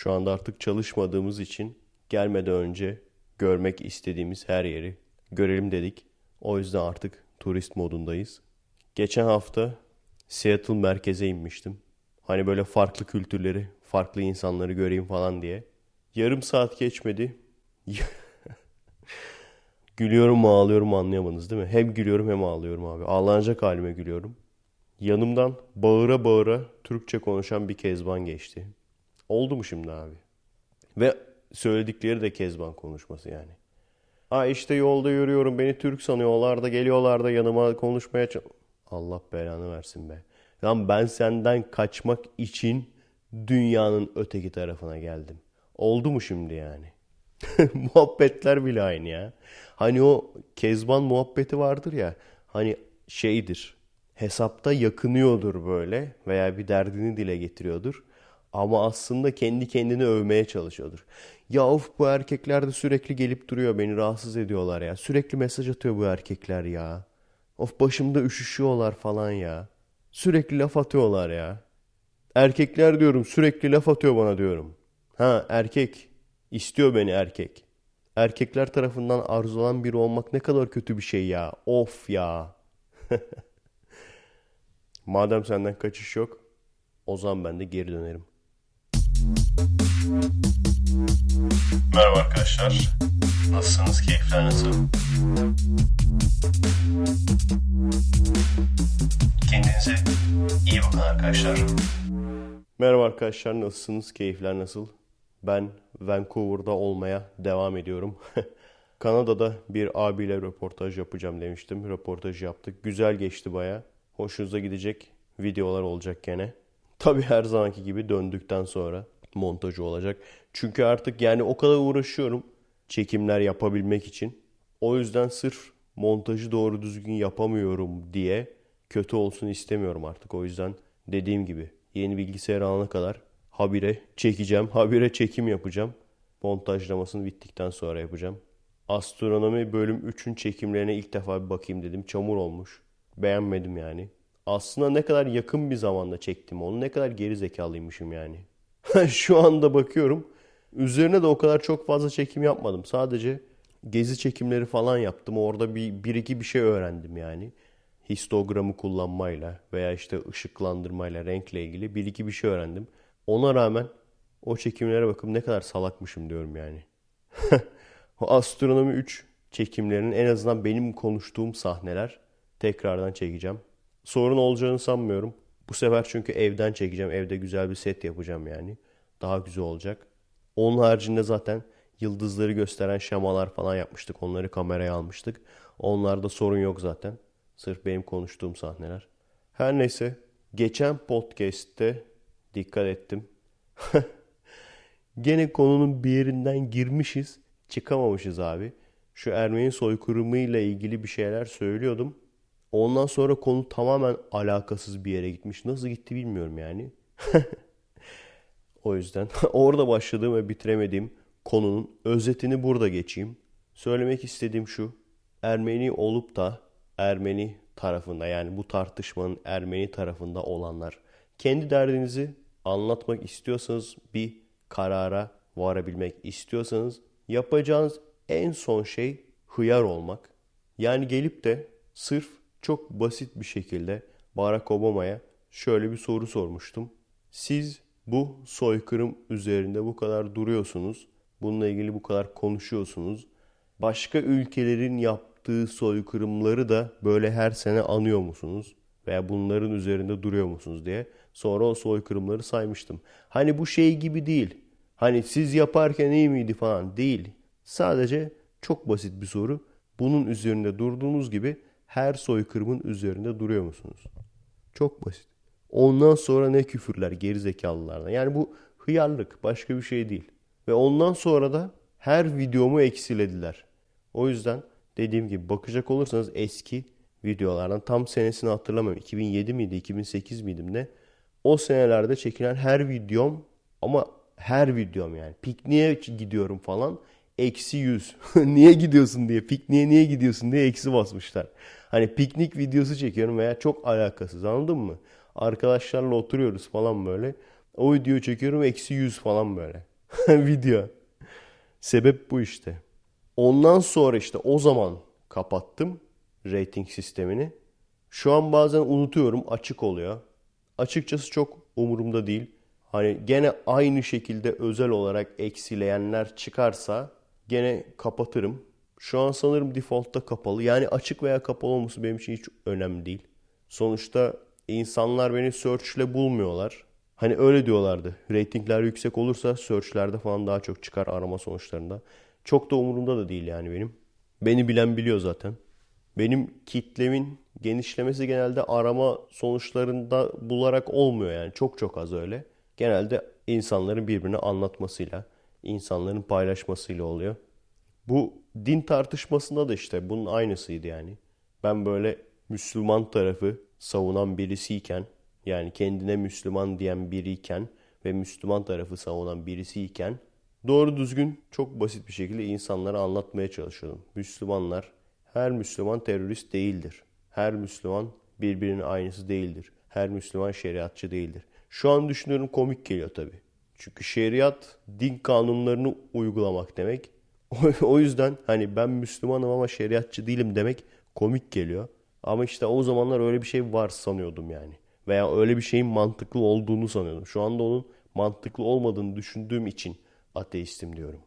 Şu anda artık çalışmadığımız için gelmeden önce görmek istediğimiz her yeri görelim dedik. O yüzden artık turist modundayız. Geçen hafta Seattle merkeze inmiştim. Hani böyle farklı kültürleri, farklı insanları göreyim falan diye. Yarım saat geçmedi. gülüyorum mu ağlıyorum mu anlayamadınız değil mi? Hem gülüyorum hem ağlıyorum abi. Ağlanacak halime gülüyorum. Yanımdan bağıra bağıra Türkçe konuşan bir kezban geçti. Oldu mu şimdi abi? Ve söyledikleri de kezban konuşması yani. Ha işte yolda yürüyorum beni Türk sanıyorlar da geliyorlar da yanıma konuşmaya Allah belanı versin be. Lan ben senden kaçmak için dünyanın öteki tarafına geldim. Oldu mu şimdi yani? Muhabbetler bile aynı ya. Hani o Kezban muhabbeti vardır ya. Hani şeydir. Hesapta yakınıyordur böyle veya bir derdini dile getiriyordur. Ama aslında kendi kendini övmeye çalışıyordur. Ya of bu erkekler de sürekli gelip duruyor beni rahatsız ediyorlar ya. Sürekli mesaj atıyor bu erkekler ya. Of başımda üşüşüyorlar falan ya. Sürekli laf atıyorlar ya. Erkekler diyorum sürekli laf atıyor bana diyorum. Ha erkek. istiyor beni erkek. Erkekler tarafından arzulanan biri olmak ne kadar kötü bir şey ya. Of ya. Madem senden kaçış yok, o zaman ben de geri dönerim. Merhaba arkadaşlar. Nasılsınız? Keyifler nasıl? Kendinize iyi bakın arkadaşlar. Merhaba arkadaşlar. Nasılsınız? Keyifler nasıl? Ben Vancouver'da olmaya devam ediyorum. Kanada'da bir abiyle röportaj yapacağım demiştim. Röportaj yaptık. Güzel geçti baya. Hoşunuza gidecek videolar olacak gene. Tabi her zamanki gibi döndükten sonra montajı olacak. Çünkü artık yani o kadar uğraşıyorum çekimler yapabilmek için. O yüzden sırf montajı doğru düzgün yapamıyorum diye kötü olsun istemiyorum artık. O yüzden dediğim gibi yeni bilgisayar alana kadar habire çekeceğim. Habire çekim yapacağım. Montajlamasını bittikten sonra yapacağım. Astronomi bölüm 3'ün çekimlerine ilk defa bir bakayım dedim. Çamur olmuş. Beğenmedim yani. Aslında ne kadar yakın bir zamanda çektim onu. Ne kadar geri zekalıymışım yani. Şu anda bakıyorum. Üzerine de o kadar çok fazla çekim yapmadım. Sadece gezi çekimleri falan yaptım. Orada bir, bir iki bir şey öğrendim yani. Histogramı kullanmayla veya işte ışıklandırmayla, renkle ilgili bir iki bir şey öğrendim. Ona rağmen o çekimlere bakıp ne kadar salakmışım diyorum yani. o Astronomi 3 çekimlerinin en azından benim konuştuğum sahneler tekrardan çekeceğim. Sorun olacağını sanmıyorum. Bu sefer çünkü evden çekeceğim. Evde güzel bir set yapacağım yani. Daha güzel olacak. Onun haricinde zaten yıldızları gösteren şemalar falan yapmıştık. Onları kameraya almıştık. Onlarda sorun yok zaten. Sırf benim konuştuğum sahneler. Her neyse. Geçen podcast'te dikkat ettim. Gene konunun bir yerinden girmişiz. Çıkamamışız abi. Şu Ermeni soykırımı ile ilgili bir şeyler söylüyordum. Ondan sonra konu tamamen alakasız bir yere gitmiş. Nasıl gitti bilmiyorum yani. o yüzden orada başladığım ve bitiremediğim konunun özetini burada geçeyim. Söylemek istediğim şu. Ermeni olup da Ermeni tarafında yani bu tartışmanın Ermeni tarafında olanlar kendi derdinizi anlatmak istiyorsanız bir karara varabilmek istiyorsanız yapacağınız en son şey hıyar olmak. Yani gelip de sırf çok basit bir şekilde Barack Obama'ya şöyle bir soru sormuştum. Siz bu soykırım üzerinde bu kadar duruyorsunuz. Bununla ilgili bu kadar konuşuyorsunuz. Başka ülkelerin yaptığı soykırımları da böyle her sene anıyor musunuz? Veya bunların üzerinde duruyor musunuz diye. Sonra o soykırımları saymıştım. Hani bu şey gibi değil. Hani siz yaparken iyi miydi falan değil. Sadece çok basit bir soru. Bunun üzerinde durduğunuz gibi her soykırımın üzerinde duruyor musunuz? Çok basit. Ondan sonra ne küfürler gerizekalılardan. Yani bu hıyarlık başka bir şey değil. Ve ondan sonra da her videomu eksilediler. O yüzden dediğim gibi bakacak olursanız eski videolardan tam senesini hatırlamıyorum. 2007 miydi 2008 miydim ne? O senelerde çekilen her videom ama her videom yani pikniğe gidiyorum falan eksi 100. niye gidiyorsun diye pikniğe niye gidiyorsun diye eksi basmışlar. Hani piknik videosu çekiyorum veya çok alakasız anladın mı? Arkadaşlarla oturuyoruz falan böyle. O videoyu çekiyorum eksi 100 falan böyle. video. Sebep bu işte. Ondan sonra işte o zaman kapattım rating sistemini. Şu an bazen unutuyorum açık oluyor. Açıkçası çok umurumda değil. Hani gene aynı şekilde özel olarak eksileyenler çıkarsa gene kapatırım. Şu an sanırım default'ta kapalı. Yani açık veya kapalı olması benim için hiç önemli değil. Sonuçta insanlar beni search ile bulmuyorlar. Hani öyle diyorlardı. Ratingler yüksek olursa search'lerde falan daha çok çıkar arama sonuçlarında. Çok da umurumda da değil yani benim. Beni bilen biliyor zaten. Benim kitlemin genişlemesi genelde arama sonuçlarında bularak olmuyor yani. Çok çok az öyle. Genelde insanların birbirine anlatmasıyla, insanların paylaşmasıyla oluyor. Bu din tartışmasında da işte bunun aynısıydı yani. Ben böyle Müslüman tarafı savunan birisiyken yani kendine Müslüman diyen biriyken ve Müslüman tarafı savunan birisiyken doğru düzgün çok basit bir şekilde insanlara anlatmaya çalışıyordum. Müslümanlar her Müslüman terörist değildir. Her Müslüman birbirinin aynısı değildir. Her Müslüman şeriatçı değildir. Şu an düşünüyorum komik geliyor tabii. Çünkü şeriat din kanunlarını uygulamak demek. o yüzden hani ben Müslümanım ama şeriatçı değilim demek komik geliyor. Ama işte o zamanlar öyle bir şey var sanıyordum yani. Veya öyle bir şeyin mantıklı olduğunu sanıyordum. Şu anda onun mantıklı olmadığını düşündüğüm için ateistim diyorum.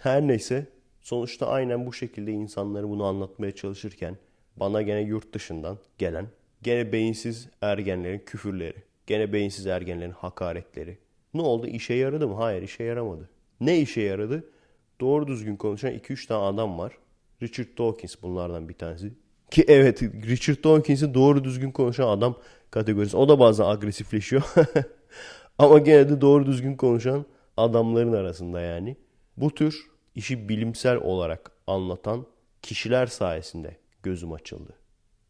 Her neyse sonuçta aynen bu şekilde insanları bunu anlatmaya çalışırken bana gene yurt dışından gelen gene beyinsiz ergenlerin küfürleri, gene beyinsiz ergenlerin hakaretleri. Ne oldu? İşe yaradı mı? Hayır işe yaramadı. Ne işe yaradı? Doğru düzgün konuşan 2-3 tane adam var. Richard Dawkins bunlardan bir tanesi. Ki evet Richard Dawkins'i doğru düzgün konuşan adam kategorisi. O da bazen agresifleşiyor. Ama gene de doğru düzgün konuşan adamların arasında yani. Bu tür işi bilimsel olarak anlatan kişiler sayesinde gözüm açıldı.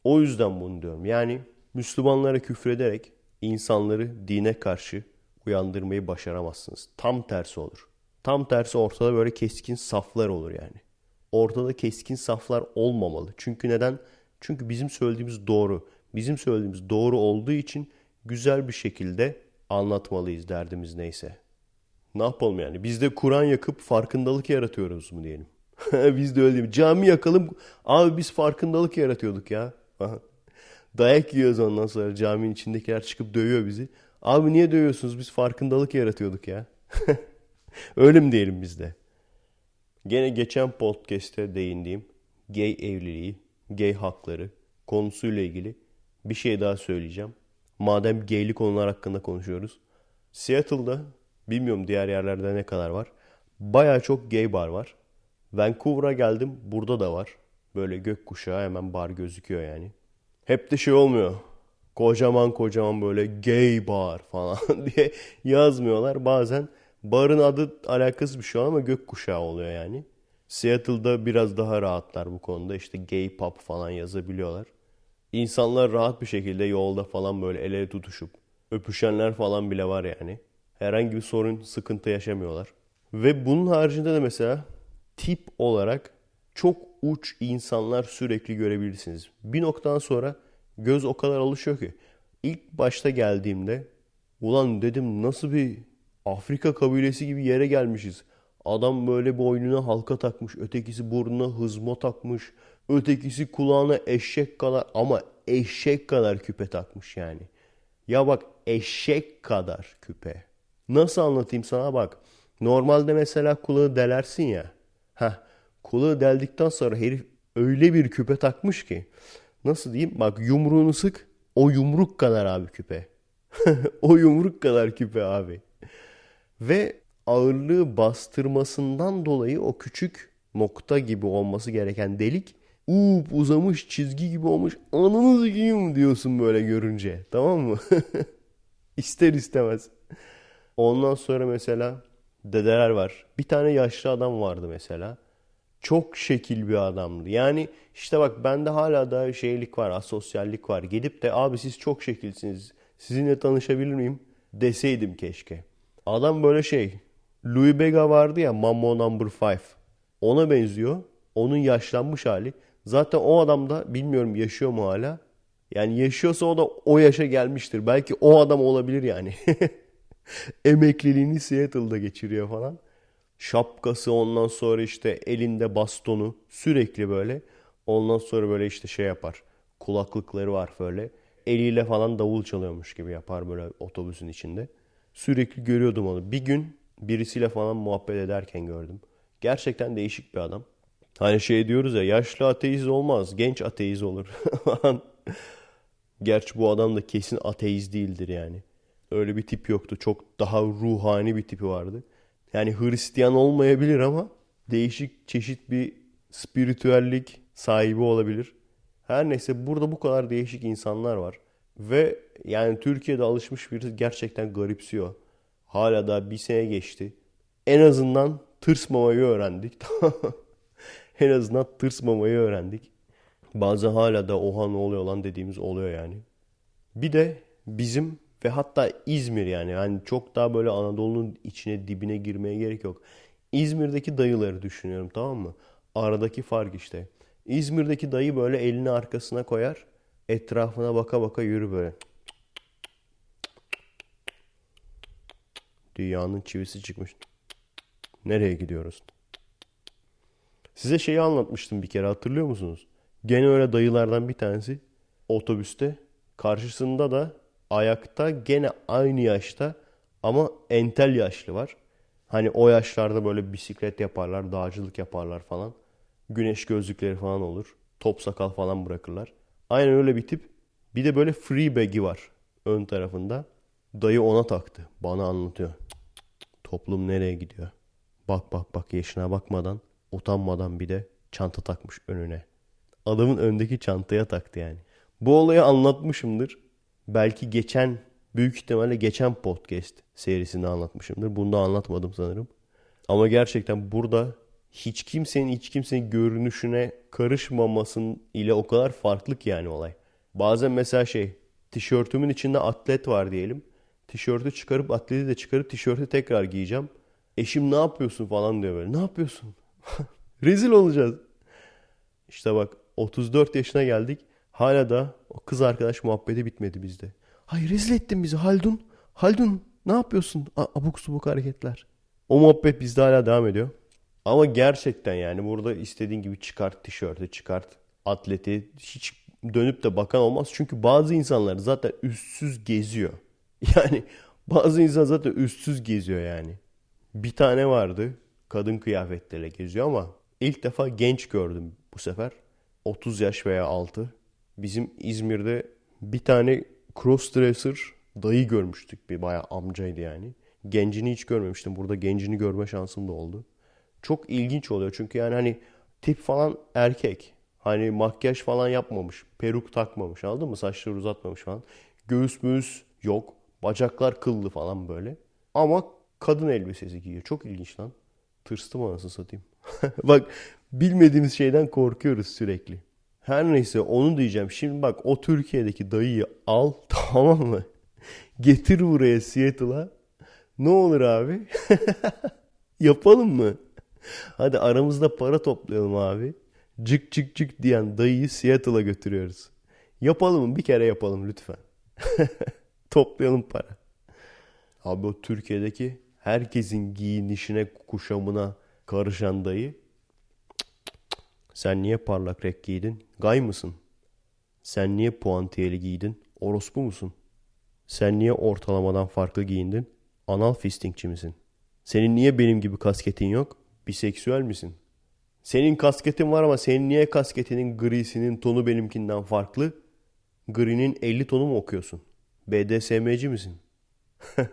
O yüzden bunu diyorum. Yani Müslümanlara küfrederek insanları dine karşı uyandırmayı başaramazsınız. Tam tersi olur. Tam tersi ortada böyle keskin saflar olur yani. Ortada keskin saflar olmamalı. Çünkü neden? Çünkü bizim söylediğimiz doğru. Bizim söylediğimiz doğru olduğu için güzel bir şekilde anlatmalıyız derdimiz neyse. Ne yapalım yani? Biz de Kur'an yakıp farkındalık yaratıyoruz mu diyelim. biz de öyle mi? Cami yakalım. Abi biz farkındalık yaratıyorduk ya. Dayak yiyoruz ondan sonra caminin içindekiler çıkıp dövüyor bizi. Abi niye dövüyorsunuz? Biz farkındalık yaratıyorduk ya. öyle mi diyelim biz de? Gene geçen podcast'te değindiğim gay evliliği, gay hakları konusuyla ilgili bir şey daha söyleyeceğim. Madem gaylik konular hakkında konuşuyoruz. Seattle'da bilmiyorum diğer yerlerde ne kadar var. Baya çok gay bar var. Vancouver'a geldim burada da var. Böyle gökkuşağı hemen bar gözüküyor yani. Hep de şey olmuyor. Kocaman kocaman böyle gay bar falan diye yazmıyorlar. Bazen barın adı alakası bir şey ama gökkuşağı oluyor yani. Seattle'da biraz daha rahatlar bu konuda. İşte gay pub falan yazabiliyorlar. İnsanlar rahat bir şekilde yolda falan böyle el ele tutuşup öpüşenler falan bile var yani. Herhangi bir sorun, sıkıntı yaşamıyorlar. Ve bunun haricinde de mesela tip olarak çok uç insanlar sürekli görebilirsiniz. Bir noktadan sonra göz o kadar alışıyor ki. İlk başta geldiğimde ulan dedim nasıl bir Afrika kabilesi gibi yere gelmişiz. Adam böyle boynuna halka takmış, ötekisi burnuna hızma takmış, ötekisi kulağına eşek kadar ama eşek kadar küpe takmış yani. Ya bak eşek kadar küpe. Nasıl anlatayım sana bak. Normalde mesela kulağı delersin ya. Heh, kulağı deldikten sonra herif öyle bir küpe takmış ki. Nasıl diyeyim? Bak yumruğunu sık. O yumruk kadar abi küpe. o yumruk kadar küpe abi. Ve ağırlığı bastırmasından dolayı o küçük nokta gibi olması gereken delik uup uzamış çizgi gibi olmuş. Ananı sikeyim diyorsun böyle görünce. Tamam mı? İster istemez. Ondan sonra mesela dedeler var. Bir tane yaşlı adam vardı mesela. Çok şekil bir adamdı. Yani işte bak bende hala da şeylik var, asosyallik var. Gidip de abi siz çok şekilsiniz. Sizinle tanışabilir miyim? Deseydim keşke. Adam böyle şey. Louis Bega vardı ya Mammo Number 5. Ona benziyor. Onun yaşlanmış hali. Zaten o adam da bilmiyorum yaşıyor mu hala. Yani yaşıyorsa o da o yaşa gelmiştir. Belki o adam olabilir yani. Emekliliğini Seattle'da geçiriyor falan. Şapkası ondan sonra işte elinde bastonu sürekli böyle. Ondan sonra böyle işte şey yapar. Kulaklıkları var böyle. Eliyle falan davul çalıyormuş gibi yapar böyle otobüsün içinde. Sürekli görüyordum onu. Bir gün birisiyle falan muhabbet ederken gördüm. Gerçekten değişik bir adam. Hani şey diyoruz ya yaşlı ateist olmaz genç ateist olur. Gerçi bu adam da kesin ateist değildir yani. Öyle bir tip yoktu. Çok daha ruhani bir tipi vardı. Yani Hristiyan olmayabilir ama değişik çeşit bir spiritüellik sahibi olabilir. Her neyse burada bu kadar değişik insanlar var. Ve yani Türkiye'de alışmış biri gerçekten garipsiyor. Hala da bir sene geçti. En azından tırsmamayı öğrendik. en azından tırsmamayı öğrendik. Bazen hala da oha ne oluyor lan dediğimiz oluyor yani. Bir de bizim ve hatta İzmir yani. Yani çok daha böyle Anadolu'nun içine dibine girmeye gerek yok. İzmir'deki dayıları düşünüyorum tamam mı? Aradaki fark işte. İzmir'deki dayı böyle elini arkasına koyar. Etrafına baka baka yürü böyle. Dünyanın çivisi çıkmış. Nereye gidiyoruz? Size şeyi anlatmıştım bir kere hatırlıyor musunuz? Gene öyle dayılardan bir tanesi otobüste. Karşısında da ayakta gene aynı yaşta ama entel yaşlı var. Hani o yaşlarda böyle bisiklet yaparlar, dağcılık yaparlar falan. Güneş gözlükleri falan olur. Top sakal falan bırakırlar. Aynen öyle bir tip. Bir de böyle free bag'i var ön tarafında. Dayı ona taktı. Bana anlatıyor. Toplum nereye gidiyor? Bak bak bak yaşına bakmadan, utanmadan bir de çanta takmış önüne. Adamın öndeki çantaya taktı yani. Bu olayı anlatmışımdır. Belki geçen, büyük ihtimalle geçen podcast serisinde anlatmışımdır. Bunu da anlatmadım sanırım. Ama gerçekten burada hiç kimsenin hiç kimsenin görünüşüne karışmamasın ile o kadar farklı ki yani olay. Bazen mesela şey tişörtümün içinde atlet var diyelim. Tişörtü çıkarıp atleti de çıkarıp tişörtü tekrar giyeceğim. Eşim ne yapıyorsun falan diyor böyle. Ne yapıyorsun? Rezil olacağız. İşte bak 34 yaşına geldik. Hala da o kız arkadaş muhabbeti bitmedi bizde. Hayır rezil ettin bizi Haldun. Haldun ne yapıyorsun? A abuk subuk hareketler. O muhabbet bizde hala devam ediyor. Ama gerçekten yani burada istediğin gibi çıkart tişörtü, çıkart atleti. Hiç dönüp de bakan olmaz. Çünkü bazı insanlar zaten üstsüz geziyor. Yani bazı insan zaten üstsüz geziyor yani. Bir tane vardı kadın kıyafetleriyle geziyor ama ilk defa genç gördüm bu sefer. 30 yaş veya altı. Bizim İzmir'de bir tane crossdresser dayı görmüştük. Bir bayağı amcaydı yani. Gencini hiç görmemiştim. Burada gencini görme şansım da oldu. Çok ilginç oluyor çünkü yani hani tip falan erkek. Hani makyaj falan yapmamış. Peruk takmamış anladın mı? Saçları uzatmamış falan. Göğüs müğüs yok. Bacaklar kıllı falan böyle. Ama kadın elbisesi giyiyor. Çok ilginç lan. Tırstım anasını satayım. Bak bilmediğimiz şeyden korkuyoruz sürekli. Her neyse onu diyeceğim. Şimdi bak o Türkiye'deki dayıyı al tamam mı? Getir buraya Seattle'a. Ne olur abi? Yapalım mı? Hadi aramızda para toplayalım abi. Cık cık cık diyen dayıyı Seattle'a götürüyoruz. Yapalım mı? Bir kere yapalım lütfen. Toplayalım para. Abi o Türkiye'deki herkesin giyinişine, kuşamına karışan dayı. Sen niye parlak renk giydin? Gay mısın? Sen niye puantiyeli giydin? Orospu musun? Sen niye ortalamadan farklı giyindin? Anal fistingçi misin? Senin niye benim gibi kasketin yok? Biseksüel misin? Senin kasketin var ama senin niye kasketinin grisinin tonu benimkinden farklı? Gri'nin 50 tonu mu okuyorsun? BDSM'ci misin?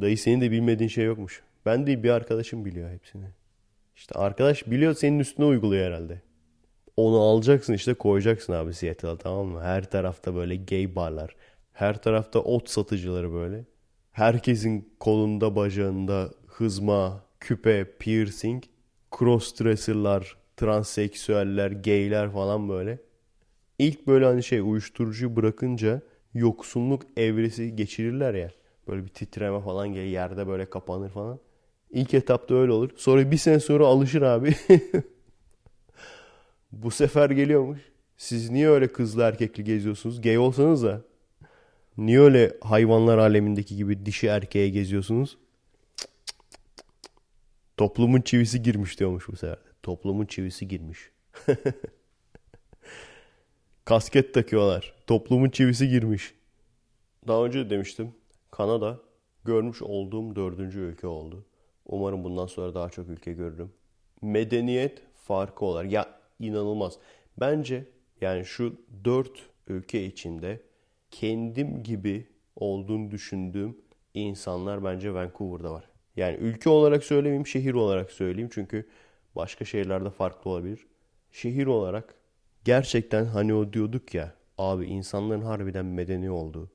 Dayı senin de bilmediğin şey yokmuş. Ben değil bir arkadaşım biliyor hepsini. İşte arkadaş biliyor senin üstüne uyguluyor herhalde. Onu alacaksın işte koyacaksın abi Seattle'a tamam mı? Her tarafta böyle gay barlar. Her tarafta ot satıcıları böyle. Herkesin kolunda bacağında hızma, küpe, piercing, crossdresser'lar, transseksüeller, gayler falan böyle. İlk böyle hani şey uyuşturucu bırakınca yoksunluk evresi geçirirler ya. Böyle bir titreme falan gelir yerde böyle kapanır falan. İlk etapta öyle olur. Sonra bir sene sonra alışır abi. Bu sefer geliyormuş. Siz niye öyle kızlı erkekli geziyorsunuz? Gay olsanız da. Niye öyle hayvanlar alemindeki gibi dişi erkeğe geziyorsunuz? Toplumun çivisi girmiş diyormuş bu sefer. Toplumun çivisi girmiş. Kasket takıyorlar. Toplumun çivisi girmiş. Daha önce demiştim. Kanada görmüş olduğum dördüncü ülke oldu. Umarım bundan sonra daha çok ülke görürüm. Medeniyet farkı olarak. Ya inanılmaz. Bence yani şu dört ülke içinde kendim gibi olduğunu düşündüğüm insanlar bence Vancouver'da var. Yani ülke olarak söylemeyeyim, şehir olarak söyleyeyim. Çünkü başka şehirlerde farklı olabilir. Şehir olarak gerçekten hani o diyorduk ya abi insanların harbiden medeni olduğu,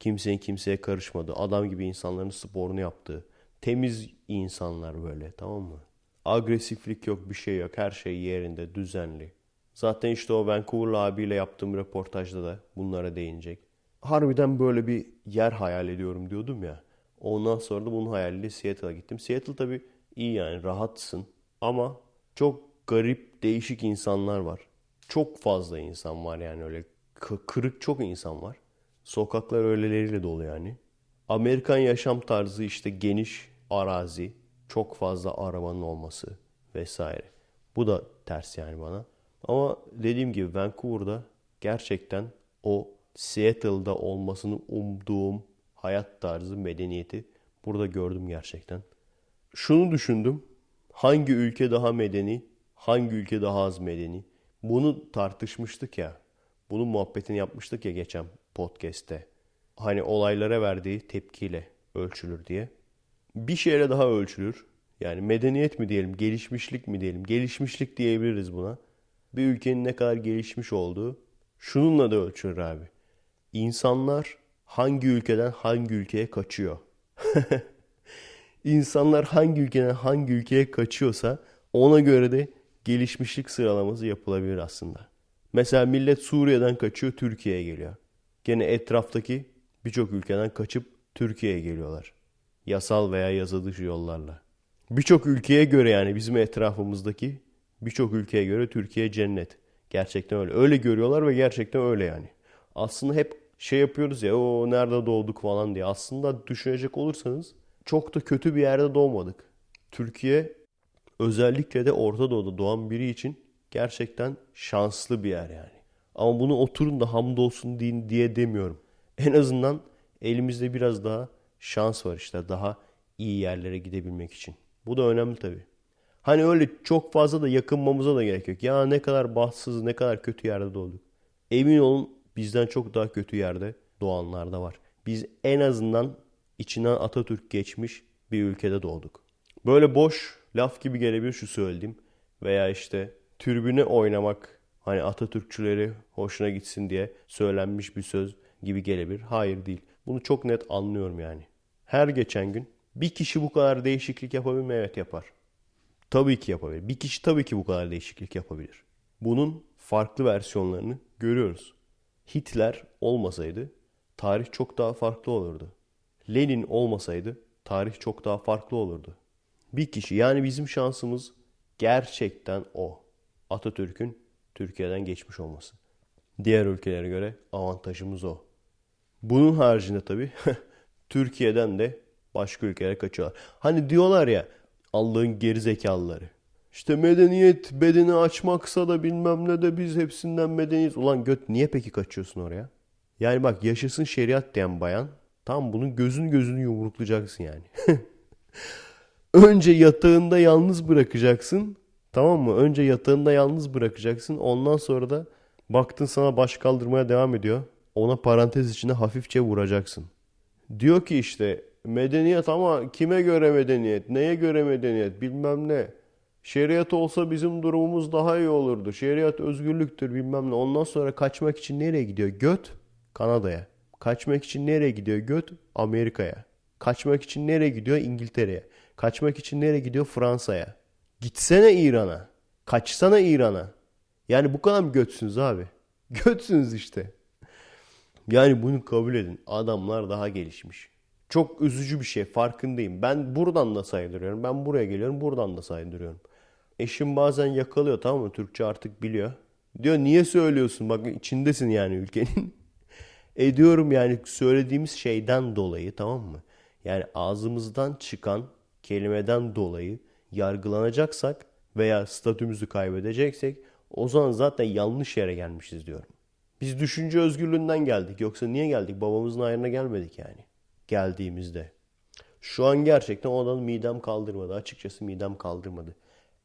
kimsenin kimseye karışmadığı, adam gibi insanların sporunu yaptığı, temiz insanlar böyle tamam mı? Agresiflik yok, bir şey yok. Her şey yerinde, düzenli. Zaten işte o Vancouver'lı abiyle yaptığım röportajda da bunlara değinecek. Harbiden böyle bir yer hayal ediyorum diyordum ya. Ondan sonra da bunun hayaliyle Seattle'a gittim. Seattle tabii iyi yani rahatsın ama çok garip değişik insanlar var. Çok fazla insan var yani öyle kırık çok insan var. Sokaklar öyleleriyle dolu yani. Amerikan yaşam tarzı işte geniş arazi, çok fazla arabanın olması vesaire. Bu da ters yani bana. Ama dediğim gibi Vancouver'da gerçekten o Seattle'da olmasını umduğum hayat tarzı, medeniyeti burada gördüm gerçekten. Şunu düşündüm. Hangi ülke daha medeni, hangi ülke daha az medeni? Bunu tartışmıştık ya. Bunun muhabbetini yapmıştık ya geçen podcast'te. Hani olaylara verdiği tepkiyle ölçülür diye. Bir şeyle daha ölçülür. Yani medeniyet mi diyelim, gelişmişlik mi diyelim? Gelişmişlik diyebiliriz buna. Bir ülkenin ne kadar gelişmiş olduğu şununla da ölçülür abi. İnsanlar hangi ülkeden hangi ülkeye kaçıyor? İnsanlar hangi ülkeden hangi ülkeye kaçıyorsa ona göre de gelişmişlik sıralaması yapılabilir aslında. Mesela millet Suriye'den kaçıyor Türkiye'ye geliyor. Gene etraftaki birçok ülkeden kaçıp Türkiye'ye geliyorlar. Yasal veya yasa dışı yollarla. Birçok ülkeye göre yani bizim etrafımızdaki birçok ülkeye göre Türkiye cennet. Gerçekten öyle. Öyle görüyorlar ve gerçekten öyle yani. Aslında hep şey yapıyoruz ya o nerede doğduk falan diye. Aslında düşünecek olursanız çok da kötü bir yerde doğmadık. Türkiye özellikle de Orta Doğu'da doğan biri için gerçekten şanslı bir yer yani. Ama bunu oturun da hamdolsun diye demiyorum. En azından elimizde biraz daha şans var işte daha iyi yerlere gidebilmek için. Bu da önemli tabii. Hani öyle çok fazla da yakınmamıza da gerek yok. Ya ne kadar bahtsız, ne kadar kötü yerde doğduk. Emin olun bizden çok daha kötü yerde doğanlar da var. Biz en azından içinden Atatürk geçmiş bir ülkede doğduk. Böyle boş laf gibi gelebilir şu söylediğim. Veya işte türbüne oynamak hani Atatürkçüleri hoşuna gitsin diye söylenmiş bir söz gibi gelebilir. Hayır değil. Bunu çok net anlıyorum yani. Her geçen gün bir kişi bu kadar değişiklik yapabilir mi? Evet yapar. Tabii ki yapabilir. Bir kişi tabii ki bu kadar değişiklik yapabilir. Bunun farklı versiyonlarını görüyoruz. Hitler olmasaydı tarih çok daha farklı olurdu. Lenin olmasaydı tarih çok daha farklı olurdu. Bir kişi yani bizim şansımız gerçekten o. Atatürk'ün Türkiye'den geçmiş olması. Diğer ülkelere göre avantajımız o. Bunun haricinde tabii Türkiye'den de başka ülkelere kaçıyorlar. Hani diyorlar ya Allah'ın geri zekalıları. İşte medeniyet bedeni açmaksa da bilmem ne de biz hepsinden medeniyiz. Ulan göt niye peki kaçıyorsun oraya? Yani bak yaşasın şeriat diyen bayan tam bunun gözün gözünü yumruklayacaksın yani. Önce yatağında yalnız bırakacaksın. Tamam mı? Önce yatağında yalnız bırakacaksın. Ondan sonra da baktın sana baş kaldırmaya devam ediyor. Ona parantez içinde hafifçe vuracaksın. Diyor ki işte medeniyet ama kime göre medeniyet? Neye göre medeniyet? Bilmem ne. Şeriat olsa bizim durumumuz daha iyi olurdu. Şeriat özgürlüktür bilmem ne. Ondan sonra kaçmak için nereye gidiyor? Göt Kanada'ya. Kaçmak için nereye gidiyor? Göt Amerika'ya. Kaçmak için nereye gidiyor? İngiltere'ye. Kaçmak için nereye gidiyor? Fransa'ya. Gitsene İran'a. Kaçsana İran'a. Yani bu kadar mı götsünüz abi? Götsünüz işte. Yani bunu kabul edin. Adamlar daha gelişmiş. Çok üzücü bir şey farkındayım. Ben buradan da saydırıyorum. Ben buraya geliyorum buradan da saydırıyorum. Eşim bazen yakalıyor tamam mı? Türkçe artık biliyor. Diyor niye söylüyorsun? Bak içindesin yani ülkenin. Ediyorum yani söylediğimiz şeyden dolayı tamam mı? Yani ağzımızdan çıkan kelimeden dolayı yargılanacaksak veya statümüzü kaybedeceksek o zaman zaten yanlış yere gelmişiz diyorum. Biz düşünce özgürlüğünden geldik. Yoksa niye geldik? Babamızın ayarına gelmedik yani. Geldiğimizde. Şu an gerçekten o adamın midem kaldırmadı. Açıkçası midem kaldırmadı.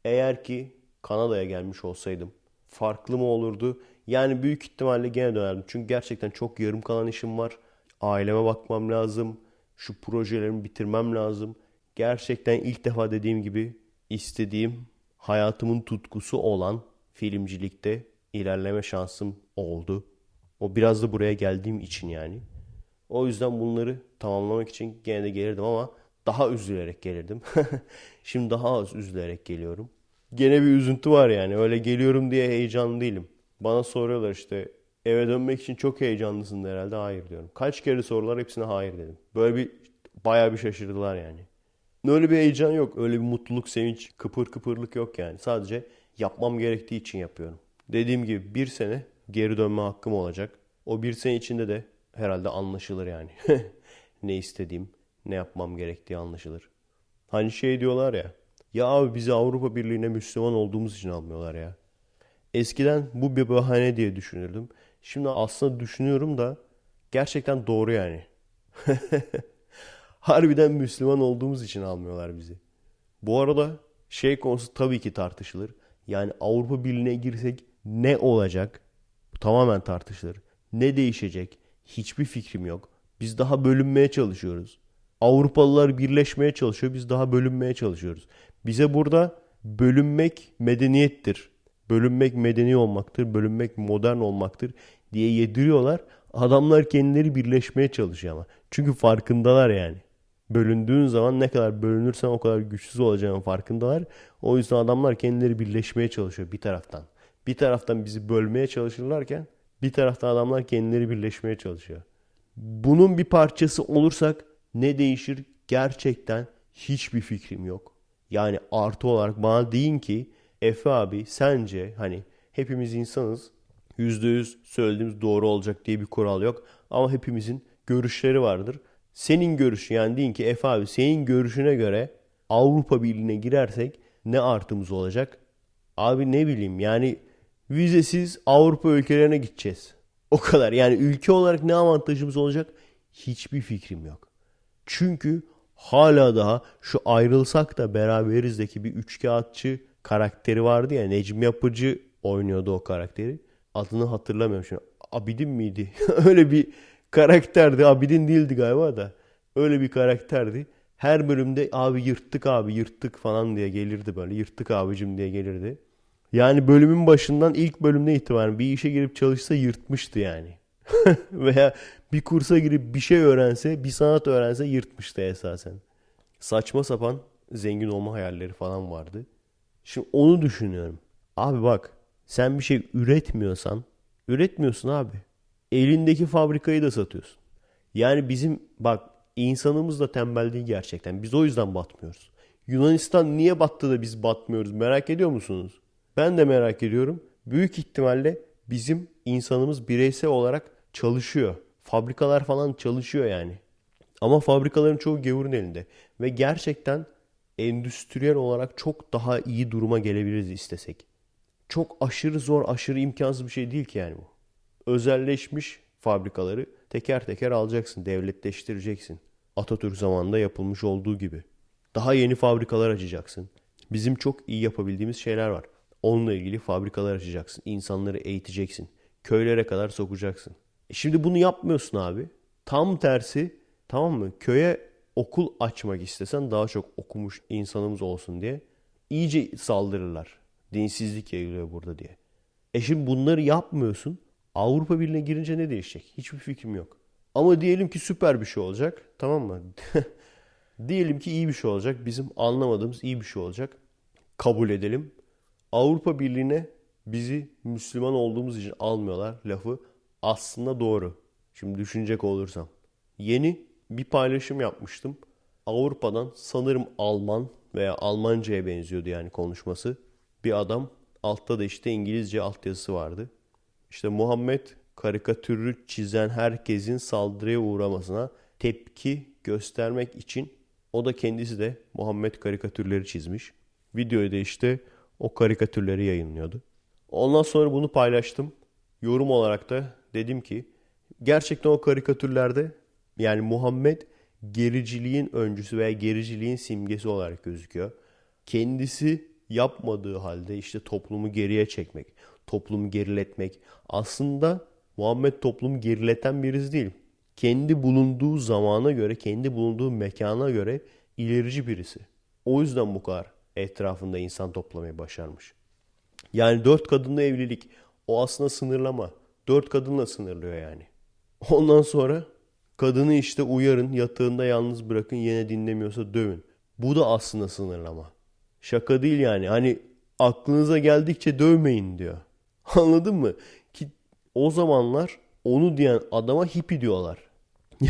Eğer ki Kanada'ya gelmiş olsaydım farklı mı olurdu? Yani büyük ihtimalle gene dönerdim. Çünkü gerçekten çok yarım kalan işim var. Aileme bakmam lazım. Şu projelerimi bitirmem lazım. Gerçekten ilk defa dediğim gibi istediğim hayatımın tutkusu olan filmcilikte ilerleme şansım oldu. O biraz da buraya geldiğim için yani. O yüzden bunları tamamlamak için gene de gelirdim ama daha üzülerek gelirdim. Şimdi daha az üzülerek geliyorum. Gene bir üzüntü var yani. Öyle geliyorum diye heyecanlı değilim. Bana soruyorlar işte eve dönmek için çok heyecanlısın herhalde. Hayır diyorum. Kaç kere sorular hepsine hayır dedim. Böyle bir bayağı bir şaşırdılar yani. Öyle bir heyecan yok. Öyle bir mutluluk, sevinç, kıpır kıpırlık yok yani. Sadece yapmam gerektiği için yapıyorum. Dediğim gibi bir sene geri dönme hakkım olacak. O bir sene içinde de herhalde anlaşılır yani. ne istediğim, ne yapmam gerektiği anlaşılır. Hani şey diyorlar ya. Ya abi bizi Avrupa Birliği'ne Müslüman olduğumuz için almıyorlar ya. Eskiden bu bir bahane diye düşünürdüm. Şimdi aslında düşünüyorum da gerçekten doğru yani. Harbiden Müslüman olduğumuz için almıyorlar bizi. Bu arada şey konusu tabii ki tartışılır. Yani Avrupa Birliği'ne girsek ne olacak? Tamamen tartışılır. Ne değişecek? Hiçbir fikrim yok. Biz daha bölünmeye çalışıyoruz. Avrupalılar birleşmeye çalışıyor. Biz daha bölünmeye çalışıyoruz. Bize burada bölünmek medeniyettir. Bölünmek medeni olmaktır. Bölünmek modern olmaktır diye yediriyorlar. Adamlar kendileri birleşmeye çalışıyor ama. Çünkü farkındalar yani. Bölündüğün zaman ne kadar bölünürsen o kadar güçsüz olacağının farkındalar. O yüzden adamlar kendileri birleşmeye çalışıyor bir taraftan. Bir taraftan bizi bölmeye çalışırlarken bir taraftan adamlar kendileri birleşmeye çalışıyor. Bunun bir parçası olursak ne değişir gerçekten hiçbir fikrim yok. Yani artı olarak bana deyin ki Efe abi sence hani hepimiz insanız %100 söylediğimiz doğru olacak diye bir kural yok. Ama hepimizin görüşleri vardır. Senin görüşün yani deyin ki Efe abi senin görüşüne göre Avrupa Birliği'ne girersek ne artımız olacak? Abi ne bileyim yani vizesiz Avrupa ülkelerine gideceğiz. O kadar yani ülke olarak ne avantajımız olacak? Hiçbir fikrim yok. Çünkü hala daha şu ayrılsak da beraberizdeki bir üçkağıtçı karakteri vardı ya Necmi Yapıcı oynuyordu o karakteri. Adını hatırlamıyorum şimdi. Abidin miydi? Öyle bir karakterdi. Abidin değildi galiba da. Öyle bir karakterdi. Her bölümde abi yırttık abi yırttık falan diye gelirdi böyle. Yırttık abicim diye gelirdi. Yani bölümün başından ilk bölümde itibaren bir işe girip çalışsa yırtmıştı yani. Veya bir kursa girip bir şey öğrense, bir sanat öğrense yırtmıştı esasen. Saçma sapan zengin olma hayalleri falan vardı. Şimdi onu düşünüyorum. Abi bak sen bir şey üretmiyorsan üretmiyorsun abi. Elindeki fabrikayı da satıyorsun. Yani bizim bak insanımız da tembel değil gerçekten. Biz o yüzden batmıyoruz. Yunanistan niye battı da biz batmıyoruz merak ediyor musunuz? Ben de merak ediyorum. Büyük ihtimalle bizim insanımız bireysel olarak çalışıyor. Fabrikalar falan çalışıyor yani. Ama fabrikaların çoğu gavurun elinde. Ve gerçekten endüstriyel olarak çok daha iyi duruma gelebiliriz istesek. Çok aşırı zor, aşırı imkansız bir şey değil ki yani bu. Özelleşmiş fabrikaları teker teker alacaksın, devletleştireceksin. Atatürk zamanında yapılmış olduğu gibi. Daha yeni fabrikalar açacaksın. Bizim çok iyi yapabildiğimiz şeyler var. Onunla ilgili fabrikalar açacaksın. İnsanları eğiteceksin. Köylere kadar sokacaksın. E şimdi bunu yapmıyorsun abi. Tam tersi tamam mı? Köye okul açmak istesen daha çok okumuş insanımız olsun diye iyice saldırırlar. Dinsizlik yayılıyor burada diye. E şimdi bunları yapmıyorsun. Avrupa Birliği'ne girince ne değişecek? Hiçbir fikrim yok. Ama diyelim ki süper bir şey olacak. Tamam mı? diyelim ki iyi bir şey olacak. Bizim anlamadığımız iyi bir şey olacak. Kabul edelim. Avrupa Birliği'ne bizi Müslüman olduğumuz için almıyorlar lafı aslında doğru. Şimdi düşünecek olursam. Yeni bir paylaşım yapmıştım. Avrupa'dan sanırım Alman veya Almanca'ya benziyordu yani konuşması. Bir adam altta da işte İngilizce altyazısı vardı. İşte Muhammed karikatürü çizen herkesin saldırıya uğramasına tepki göstermek için o da kendisi de Muhammed karikatürleri çizmiş. Videoyu da işte o karikatürleri yayınlıyordu. Ondan sonra bunu paylaştım. Yorum olarak da dedim ki gerçekten o karikatürlerde yani Muhammed gericiliğin öncüsü veya gericiliğin simgesi olarak gözüküyor. Kendisi yapmadığı halde işte toplumu geriye çekmek, toplumu geriletmek. Aslında Muhammed toplumu gerileten birisi değil. Kendi bulunduğu zamana göre, kendi bulunduğu mekana göre ilerici birisi. O yüzden bu kadar etrafında insan toplamayı başarmış. Yani dört kadınlı evlilik o aslında sınırlama. Dört kadınla sınırlıyor yani. Ondan sonra kadını işte uyarın, yatağında yalnız bırakın, yine dinlemiyorsa dövün. Bu da aslında sınırlama. Şaka değil yani. Hani aklınıza geldikçe dövmeyin diyor. Anladın mı? Ki o zamanlar onu diyen adama hippi diyorlar.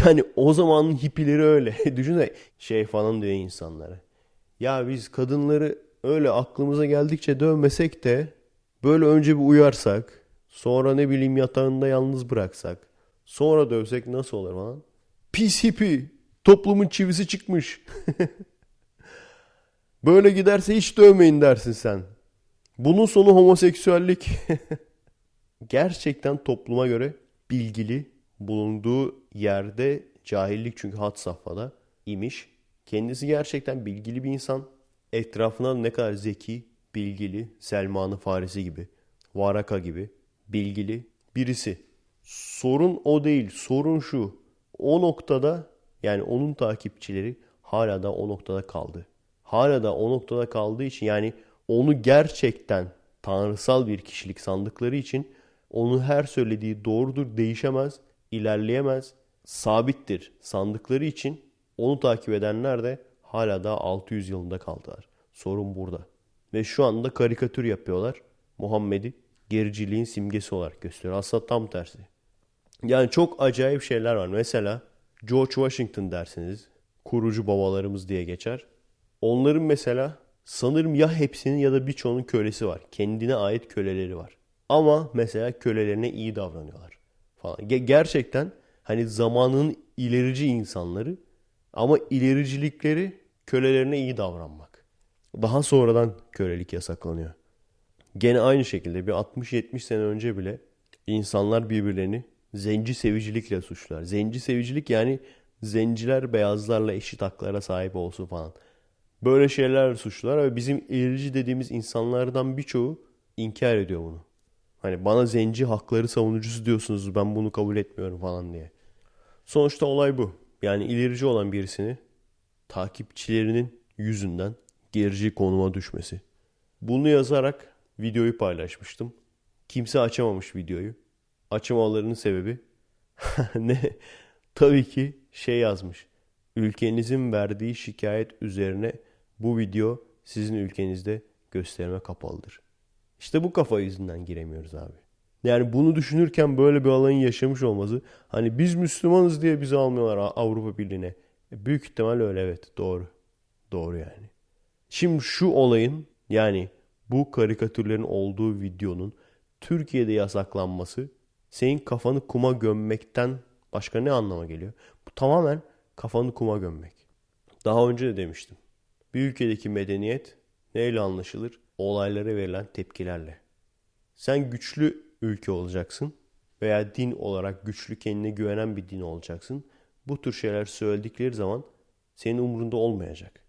Yani o zamanın hippileri öyle. Düşünsene şey falan diyor insanlara. Ya biz kadınları öyle aklımıza geldikçe dövmesek de böyle önce bir uyarsak, sonra ne bileyim yatağında yalnız bıraksak, sonra dövsek nasıl olur falan. Pis hippi, toplumun çivisi çıkmış. böyle giderse hiç dövmeyin dersin sen. Bunun sonu homoseksüellik. Gerçekten topluma göre bilgili, bulunduğu yerde cahillik çünkü hat safhada imiş. Kendisi gerçekten bilgili bir insan. Etrafına ne kadar zeki, bilgili, Selman'ı faresi gibi, Varaka gibi bilgili birisi. Sorun o değil, sorun şu. O noktada yani onun takipçileri hala da o noktada kaldı. Hala da o noktada kaldığı için yani onu gerçekten tanrısal bir kişilik sandıkları için onu her söylediği doğrudur, değişemez, ilerleyemez, sabittir sandıkları için onu takip edenler de hala da 600 yılında kaldılar. Sorun burada. Ve şu anda karikatür yapıyorlar. Muhammed'i gericiliğin simgesi olarak gösteriyor. Aslında tam tersi. Yani çok acayip şeyler var. Mesela George Washington dersiniz. Kurucu babalarımız diye geçer. Onların mesela sanırım ya hepsinin ya da birçoğunun kölesi var. Kendine ait köleleri var. Ama mesela kölelerine iyi davranıyorlar falan. Gerçekten hani zamanın ilerici insanları ama ilericilikleri kölelerine iyi davranmak. Daha sonradan kölelik yasaklanıyor. Gene aynı şekilde bir 60-70 sene önce bile insanlar birbirlerini zenci sevicilikle suçlar. Zenci sevicilik yani zenciler beyazlarla eşit haklara sahip olsun falan. Böyle şeyler suçlar ve bizim ilerici dediğimiz insanlardan birçoğu inkar ediyor bunu. Hani bana zenci hakları savunucusu diyorsunuz ben bunu kabul etmiyorum falan diye. Sonuçta olay bu. Yani ilerici olan birisini takipçilerinin yüzünden gerici konuma düşmesi. Bunu yazarak videoyu paylaşmıştım. Kimse açamamış videoyu. Açamalarının sebebi ne? Tabii ki şey yazmış. Ülkenizin verdiği şikayet üzerine bu video sizin ülkenizde gösterime kapalıdır. İşte bu kafa yüzünden giremiyoruz abi. Yani bunu düşünürken böyle bir alanın yaşamış olması hani biz Müslümanız diye bizi almıyorlar Avrupa Birliği'ne. E, büyük ihtimal öyle evet doğru. Doğru yani. Şimdi şu olayın yani bu karikatürlerin olduğu videonun Türkiye'de yasaklanması senin kafanı kuma gömmekten başka ne anlama geliyor? Bu tamamen kafanı kuma gömmek. Daha önce de demiştim. Bir ülkedeki medeniyet neyle anlaşılır? Olaylara verilen tepkilerle. Sen güçlü ülke olacaksın veya din olarak güçlü kendine güvenen bir din olacaksın. Bu tür şeyler söyledikleri zaman senin umurunda olmayacak.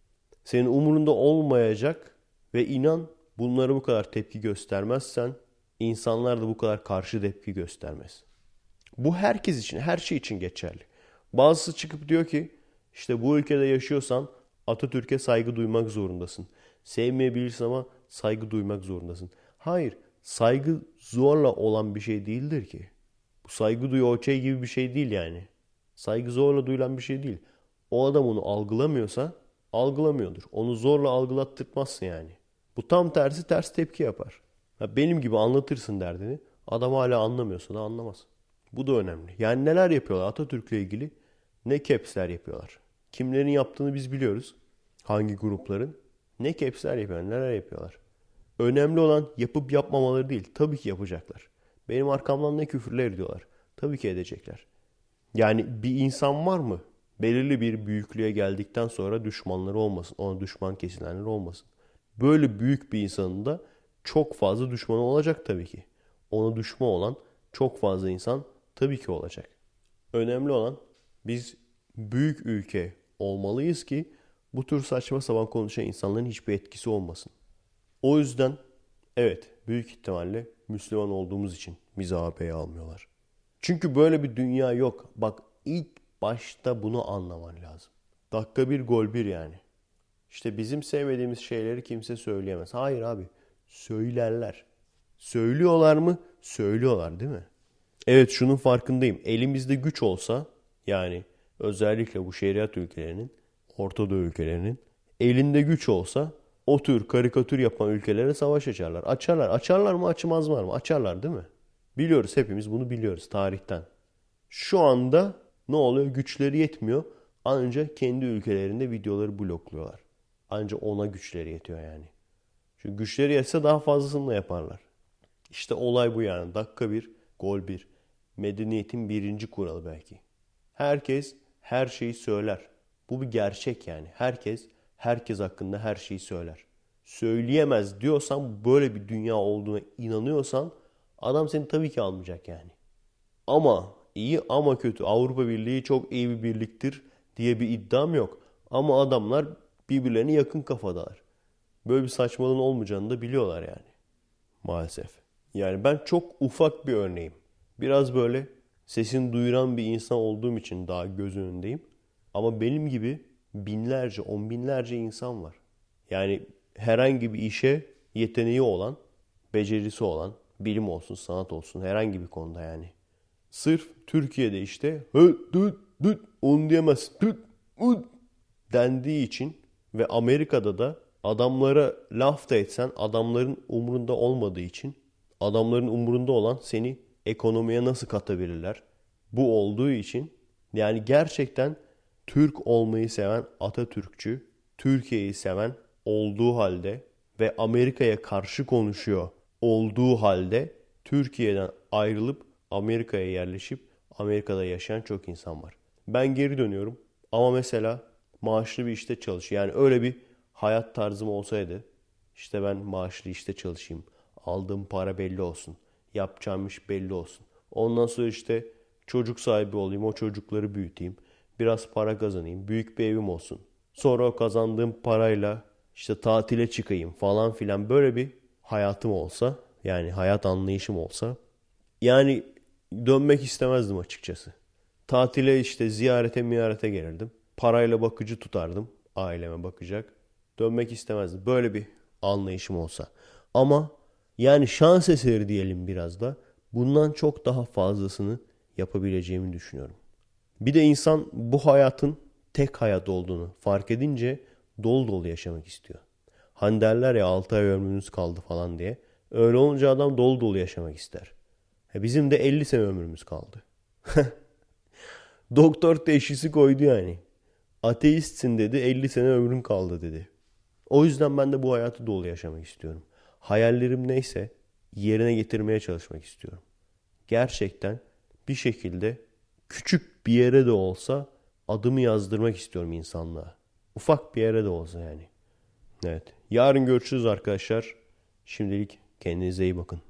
Senin umurunda olmayacak ve inan bunlara bu kadar tepki göstermezsen insanlar da bu kadar karşı tepki göstermez. Bu herkes için, her şey için geçerli. Bazısı çıkıp diyor ki işte bu ülkede yaşıyorsan Atatürk'e saygı duymak zorundasın. Sevmeyebilirsin ama saygı duymak zorundasın. Hayır, saygı zorla olan bir şey değildir ki. Bu saygı duyu o şey gibi bir şey değil yani. Saygı zorla duyulan bir şey değil. O adam onu algılamıyorsa algılamıyordur. Onu zorla algılattırmazsın yani. Bu tam tersi ters tepki yapar. Ha benim gibi anlatırsın derdini. Adam hala anlamıyorsa da anlamaz. Bu da önemli. Yani neler yapıyorlar Atatürk'le ilgili? Ne kepsler yapıyorlar? Kimlerin yaptığını biz biliyoruz. Hangi grupların? Ne kepsler yapıyorlar, neler yapıyorlar? Önemli olan yapıp yapmamaları değil. Tabii ki yapacaklar. Benim arkamdan ne küfürler ediyorlar. Tabii ki edecekler. Yani bir insan var mı? Belirli bir büyüklüğe geldikten sonra düşmanları olmasın. Ona düşman kesilenler olmasın. Böyle büyük bir insanın da çok fazla düşmanı olacak tabii ki. Ona düşman olan çok fazla insan tabii ki olacak. Önemli olan biz büyük ülke olmalıyız ki bu tür saçma sapan konuşan insanların hiçbir etkisi olmasın. O yüzden evet büyük ihtimalle Müslüman olduğumuz için bizi AB'ye almıyorlar. Çünkü böyle bir dünya yok. Bak ilk başta bunu anlaman lazım. Dakika bir gol bir yani. İşte bizim sevmediğimiz şeyleri kimse söyleyemez. Hayır abi söylerler. Söylüyorlar mı? Söylüyorlar değil mi? Evet şunun farkındayım. Elimizde güç olsa yani özellikle bu şeriat ülkelerinin, Ortadoğu ülkelerinin elinde güç olsa o tür karikatür yapan ülkelere savaş açarlar. Açarlar. Açarlar mı açmazlar mı? Açarlar değil mi? Biliyoruz hepimiz bunu biliyoruz tarihten. Şu anda ne oluyor? Güçleri yetmiyor. Ancak kendi ülkelerinde videoları blokluyorlar. Ancak ona güçleri yetiyor yani. Çünkü güçleri yetse daha fazlasını da yaparlar. İşte olay bu yani. Dakika bir, gol bir. Medeniyetin birinci kuralı belki. Herkes her şeyi söyler. Bu bir gerçek yani. Herkes herkes hakkında her şeyi söyler. Söyleyemez diyorsan böyle bir dünya olduğuna inanıyorsan adam seni tabii ki almayacak yani. Ama iyi ama kötü Avrupa Birliği çok iyi bir birliktir diye bir iddiam yok. Ama adamlar birbirlerine yakın kafadalar. Böyle bir saçmalığın olmayacağını da biliyorlar yani. Maalesef. Yani ben çok ufak bir örneğim. Biraz böyle sesini duyuran bir insan olduğum için daha göz önündeyim. Ama benim gibi binlerce, on binlerce insan var. Yani herhangi bir işe yeteneği olan, becerisi olan, bilim olsun, sanat olsun herhangi bir konuda yani. Sırf Türkiye'de işte hı, düt, düt, onu diyemez, düt, düt, dendiği için ve Amerika'da da adamlara laf da etsen adamların umurunda olmadığı için adamların umurunda olan seni ekonomiye nasıl katabilirler? Bu olduğu için yani gerçekten Türk olmayı seven Atatürkçü, Türkiye'yi seven olduğu halde ve Amerika'ya karşı konuşuyor olduğu halde Türkiye'den ayrılıp Amerika'ya yerleşip Amerika'da yaşayan çok insan var. Ben geri dönüyorum ama mesela maaşlı bir işte çalışıyor. Yani öyle bir hayat tarzım olsaydı işte ben maaşlı işte çalışayım. Aldığım para belli olsun. Yapacağım iş belli olsun. Ondan sonra işte çocuk sahibi olayım. O çocukları büyüteyim. Biraz para kazanayım. Büyük bir evim olsun. Sonra o kazandığım parayla işte tatile çıkayım falan filan böyle bir hayatım olsa yani hayat anlayışım olsa yani dönmek istemezdim açıkçası. Tatile işte ziyarete miyarete gelirdim. Parayla bakıcı tutardım. Aileme bakacak. Dönmek istemezdim. Böyle bir anlayışım olsa. Ama yani şans eseri diyelim biraz da bundan çok daha fazlasını yapabileceğimi düşünüyorum. Bir de insan bu hayatın tek hayat olduğunu fark edince dolu dolu yaşamak istiyor. Hani derler ya 6 ay ömrümüz kaldı falan diye. Öyle olunca adam dolu dolu yaşamak ister. Bizim de 50 sene ömrümüz kaldı. Doktor teşhisi koydu yani. Ateistsin dedi 50 sene ömrün kaldı dedi. O yüzden ben de bu hayatı dolu yaşamak istiyorum. Hayallerim neyse yerine getirmeye çalışmak istiyorum. Gerçekten bir şekilde küçük bir yere de olsa adımı yazdırmak istiyorum insanlığa. Ufak bir yere de olsa yani. Evet. Yarın görüşürüz arkadaşlar. Şimdilik kendinize iyi bakın.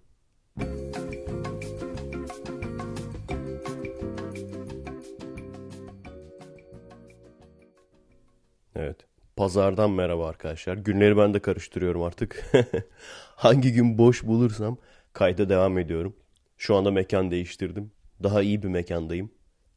Evet. Pazardan merhaba arkadaşlar. Günleri ben de karıştırıyorum artık. Hangi gün boş bulursam kayda devam ediyorum. Şu anda mekan değiştirdim. Daha iyi bir mekandayım.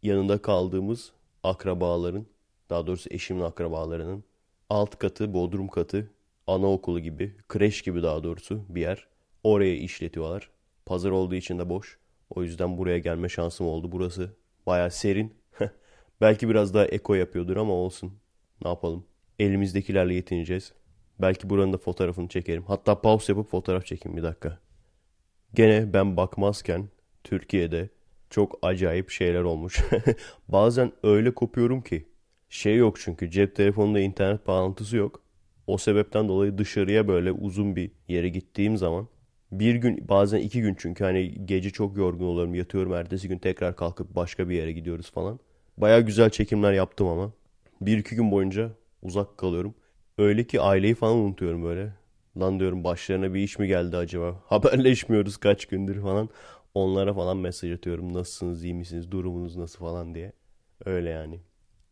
Yanında kaldığımız akrabaların, daha doğrusu eşimin akrabalarının alt katı, bodrum katı, anaokulu gibi, kreş gibi daha doğrusu bir yer. Oraya işletiyorlar. Pazar olduğu için de boş. O yüzden buraya gelme şansım oldu. Burası baya serin. Belki biraz daha eko yapıyordur ama olsun. Ne yapalım? Elimizdekilerle yetineceğiz. Belki buranın da fotoğrafını çekerim. Hatta pause yapıp fotoğraf çekeyim bir dakika. Gene ben bakmazken Türkiye'de çok acayip şeyler olmuş. Bazen öyle kopuyorum ki. Şey yok çünkü cep telefonunda internet bağlantısı yok. O sebepten dolayı dışarıya böyle uzun bir yere gittiğim zaman bir gün bazen iki gün çünkü hani gece çok yorgun oluyorum yatıyorum ertesi gün tekrar kalkıp başka bir yere gidiyoruz falan. Baya güzel çekimler yaptım ama. Bir iki gün boyunca uzak kalıyorum. Öyle ki aileyi falan unutuyorum böyle. Lan diyorum başlarına bir iş mi geldi acaba? Haberleşmiyoruz kaç gündür falan. Onlara falan mesaj atıyorum. Nasılsınız, iyi misiniz, durumunuz nasıl falan diye. Öyle yani.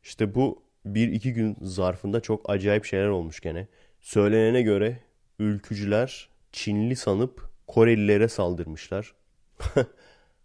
İşte bu bir iki gün zarfında çok acayip şeyler olmuş gene. Söylenene göre ülkücüler Çinli sanıp Korelilere saldırmışlar.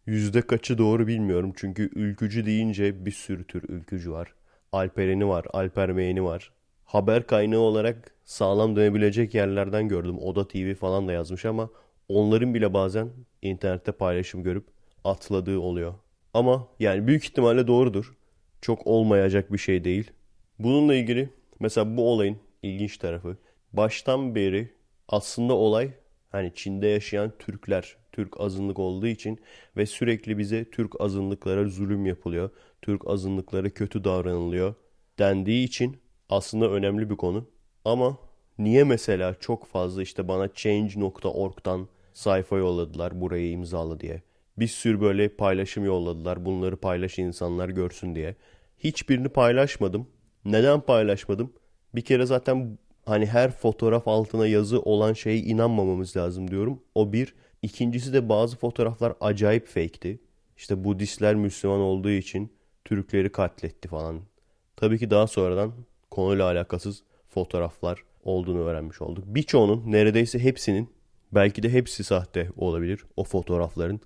Yüzde kaçı doğru bilmiyorum çünkü ülkücü deyince bir sürü tür ülkücü var. Alperen'i var, Alpermeyeni var. Haber kaynağı olarak sağlam dönebilecek yerlerden gördüm. Oda TV falan da yazmış ama onların bile bazen internette paylaşım görüp atladığı oluyor. Ama yani büyük ihtimalle doğrudur. Çok olmayacak bir şey değil. Bununla ilgili mesela bu olayın ilginç tarafı baştan beri aslında olay hani Çin'de yaşayan Türkler, Türk azınlık olduğu için ve sürekli bize Türk azınlıklara zulüm yapılıyor. Türk azınlıklara kötü davranılıyor dendiği için aslında önemli bir konu. Ama niye mesela çok fazla işte bana change.org'dan sayfa yolladılar burayı imzala diye. Bir sürü böyle paylaşım yolladılar. Bunları paylaş insanlar görsün diye. Hiçbirini paylaşmadım. Neden paylaşmadım? Bir kere zaten hani her fotoğraf altına yazı olan şeye inanmamamız lazım diyorum. O bir. İkincisi de bazı fotoğraflar acayip fake'ti. İşte Budistler Müslüman olduğu için Türkleri katletti falan. Tabii ki daha sonradan konuyla alakasız fotoğraflar olduğunu öğrenmiş olduk. Birçoğunun neredeyse hepsinin belki de hepsi sahte olabilir o fotoğrafların.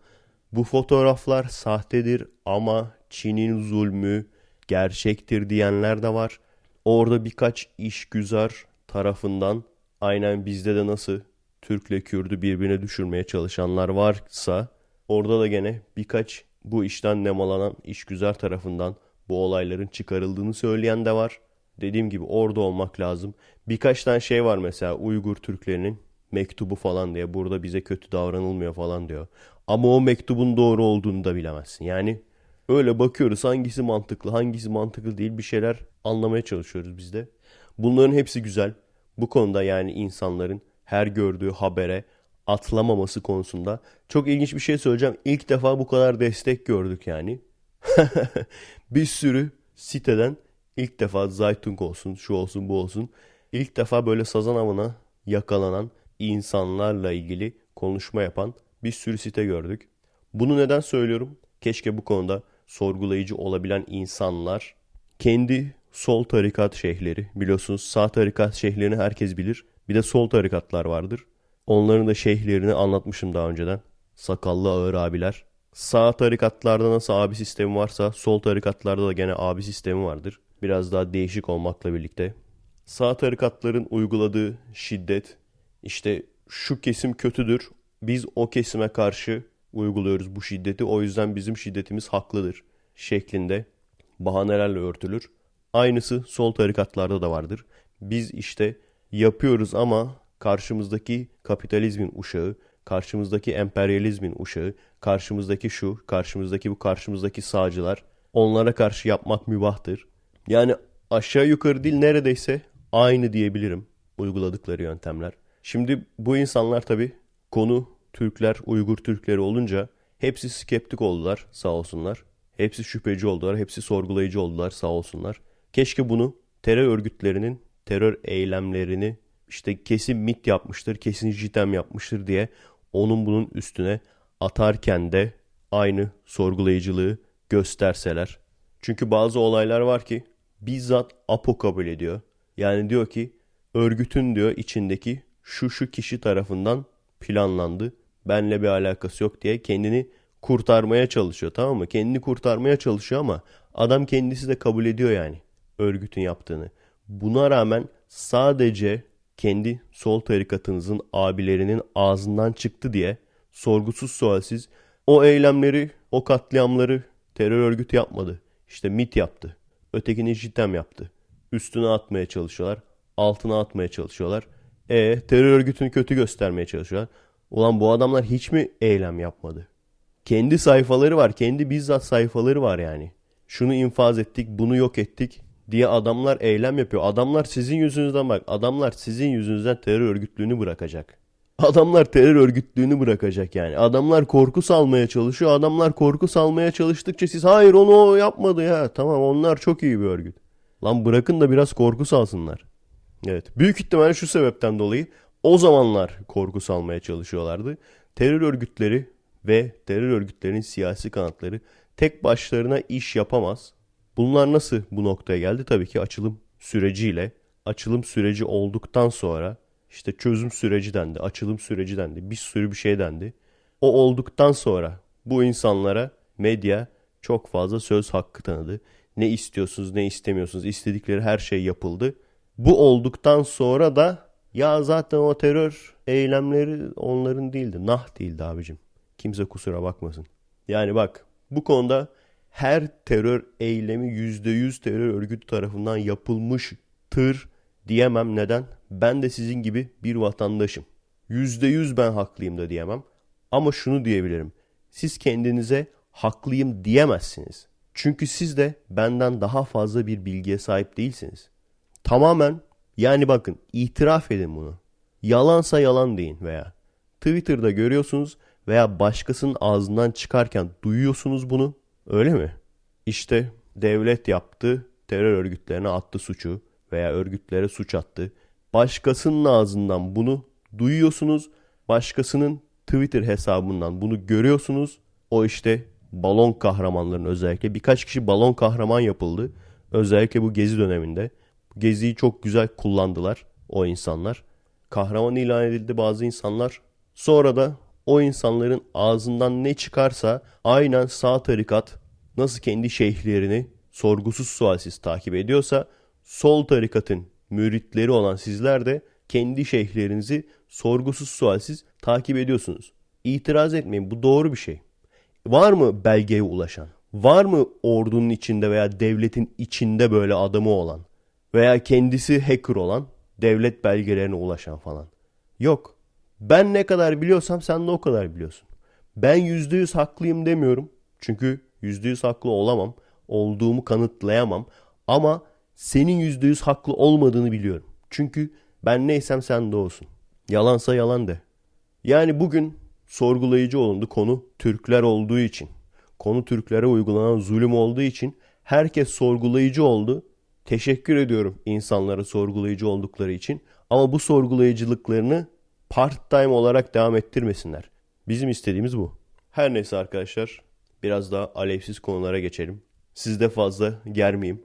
Bu fotoğraflar sahtedir ama Çin'in zulmü gerçektir diyenler de var. Orada birkaç işgüzar tarafından aynen bizde de nasıl Türk'le Kürdü birbirine düşürmeye çalışanlar varsa orada da gene birkaç bu işten nemalanan işgüzar tarafından bu olayların çıkarıldığını söyleyen de var. Dediğim gibi orada olmak lazım. Birkaç tane şey var mesela Uygur Türklerinin mektubu falan diye burada bize kötü davranılmıyor falan diyor. Ama o mektubun doğru olduğunu da bilemezsin. Yani öyle bakıyoruz hangisi mantıklı hangisi mantıklı değil bir şeyler anlamaya çalışıyoruz biz de. Bunların hepsi güzel. Bu konuda yani insanların her gördüğü habere atlamaması konusunda çok ilginç bir şey söyleyeceğim. İlk defa bu kadar destek gördük yani. bir sürü siteden ilk defa Zaytung olsun, şu olsun, bu olsun. İlk defa böyle sazan avına yakalanan insanlarla ilgili konuşma yapan bir sürü site gördük. Bunu neden söylüyorum? Keşke bu konuda sorgulayıcı olabilen insanlar kendi sol tarikat şeyhleri biliyorsunuz sağ tarikat şeyhlerini herkes bilir. Bir de sol tarikatlar vardır. Onların da şeyhlerini anlatmışım daha önceden. Sakallı ağır abiler. Sağ tarikatlarda nasıl abi sistemi varsa sol tarikatlarda da gene abi sistemi vardır. Biraz daha değişik olmakla birlikte. Sağ tarikatların uyguladığı şiddet işte şu kesim kötüdür. Biz o kesime karşı uyguluyoruz bu şiddeti. O yüzden bizim şiddetimiz haklıdır şeklinde bahanelerle örtülür. Aynısı sol tarikatlarda da vardır. Biz işte yapıyoruz ama karşımızdaki kapitalizmin uşağı, karşımızdaki emperyalizmin uşağı, karşımızdaki şu, karşımızdaki bu, karşımızdaki sağcılar onlara karşı yapmak mübahtır. Yani aşağı yukarı değil neredeyse aynı diyebilirim uyguladıkları yöntemler. Şimdi bu insanlar tabi konu Türkler, Uygur Türkleri olunca hepsi skeptik oldular sağ olsunlar. Hepsi şüpheci oldular, hepsi sorgulayıcı oldular sağ olsunlar. Keşke bunu terör örgütlerinin terör eylemlerini işte kesin mit yapmıştır, kesin jitem yapmıştır diye onun bunun üstüne atarken de aynı sorgulayıcılığı gösterseler. Çünkü bazı olaylar var ki bizzat APO kabul ediyor. Yani diyor ki örgütün diyor içindeki şu şu kişi tarafından planlandı. Benle bir alakası yok diye kendini kurtarmaya çalışıyor tamam mı? Kendini kurtarmaya çalışıyor ama adam kendisi de kabul ediyor yani örgütün yaptığını. Buna rağmen sadece kendi sol tarikatınızın abilerinin ağzından çıktı diye sorgusuz sualsiz o eylemleri, o katliamları terör örgütü yapmadı. İşte MIT yaptı. Ötekini JITEM yaptı. Üstüne atmaya çalışıyorlar. Altına atmaya çalışıyorlar. E terör örgütünü kötü göstermeye çalışıyorlar. Ulan bu adamlar hiç mi eylem yapmadı? Kendi sayfaları var. Kendi bizzat sayfaları var yani. Şunu infaz ettik, bunu yok ettik diye adamlar eylem yapıyor. Adamlar sizin yüzünüzden bak. Adamlar sizin yüzünüzden terör örgütlüğünü bırakacak. Adamlar terör örgütlüğünü bırakacak yani. Adamlar korku salmaya çalışıyor. Adamlar korku salmaya çalıştıkça siz hayır onu yapmadı ya. Tamam onlar çok iyi bir örgüt. Lan bırakın da biraz korku salsınlar. Evet. Büyük ihtimalle şu sebepten dolayı O zamanlar korku salmaya çalışıyorlardı. Terör örgütleri ve terör örgütlerinin siyasi kanatları tek başlarına iş yapamaz. Bunlar nasıl bu noktaya geldi? Tabii ki açılım süreciyle. Açılım süreci olduktan sonra işte çözüm süreci dendi, açılım süreci dendi, bir sürü bir şey dendi. O olduktan sonra bu insanlara medya çok fazla söz hakkı tanıdı. Ne istiyorsunuz, ne istemiyorsunuz, istedikleri her şey yapıldı. Bu olduktan sonra da ya zaten o terör eylemleri onların değildi. Nah değildi abicim. Kimse kusura bakmasın. Yani bak bu konuda her terör eylemi %100 terör örgütü tarafından yapılmıştır diyemem. Neden? Ben de sizin gibi bir vatandaşım. %100 ben haklıyım da diyemem. Ama şunu diyebilirim. Siz kendinize haklıyım diyemezsiniz. Çünkü siz de benden daha fazla bir bilgiye sahip değilsiniz. Tamamen yani bakın itiraf edin bunu. Yalansa yalan deyin veya Twitter'da görüyorsunuz veya başkasının ağzından çıkarken duyuyorsunuz bunu. Öyle mi? İşte devlet yaptı, terör örgütlerine attı suçu veya örgütlere suç attı. Başkasının ağzından bunu duyuyorsunuz. Başkasının Twitter hesabından bunu görüyorsunuz. O işte balon kahramanların özellikle birkaç kişi balon kahraman yapıldı. Özellikle bu gezi döneminde. Geziyi çok güzel kullandılar o insanlar. Kahraman ilan edildi bazı insanlar. Sonra da o insanların ağzından ne çıkarsa aynen sağ tarikat nasıl kendi şeyhlerini sorgusuz sualsiz takip ediyorsa sol tarikatın müritleri olan sizler de kendi şeyhlerinizi sorgusuz sualsiz takip ediyorsunuz. İtiraz etmeyin bu doğru bir şey. Var mı belgeye ulaşan? Var mı ordunun içinde veya devletin içinde böyle adamı olan? Veya kendisi hacker olan, devlet belgelerine ulaşan falan? Yok. Ben ne kadar biliyorsam sen de o kadar biliyorsun. Ben yüzde yüz haklıyım demiyorum. Çünkü yüzde yüz haklı olamam. Olduğumu kanıtlayamam. Ama senin yüzde yüz haklı olmadığını biliyorum. Çünkü ben neysem sen de olsun. Yalansa yalan de. Yani bugün sorgulayıcı olundu konu Türkler olduğu için. Konu Türklere uygulanan zulüm olduğu için herkes sorgulayıcı oldu. Teşekkür ediyorum insanlara sorgulayıcı oldukları için. Ama bu sorgulayıcılıklarını part time olarak devam ettirmesinler. Bizim istediğimiz bu. Her neyse arkadaşlar biraz daha alevsiz konulara geçelim. Sizde fazla germeyeyim.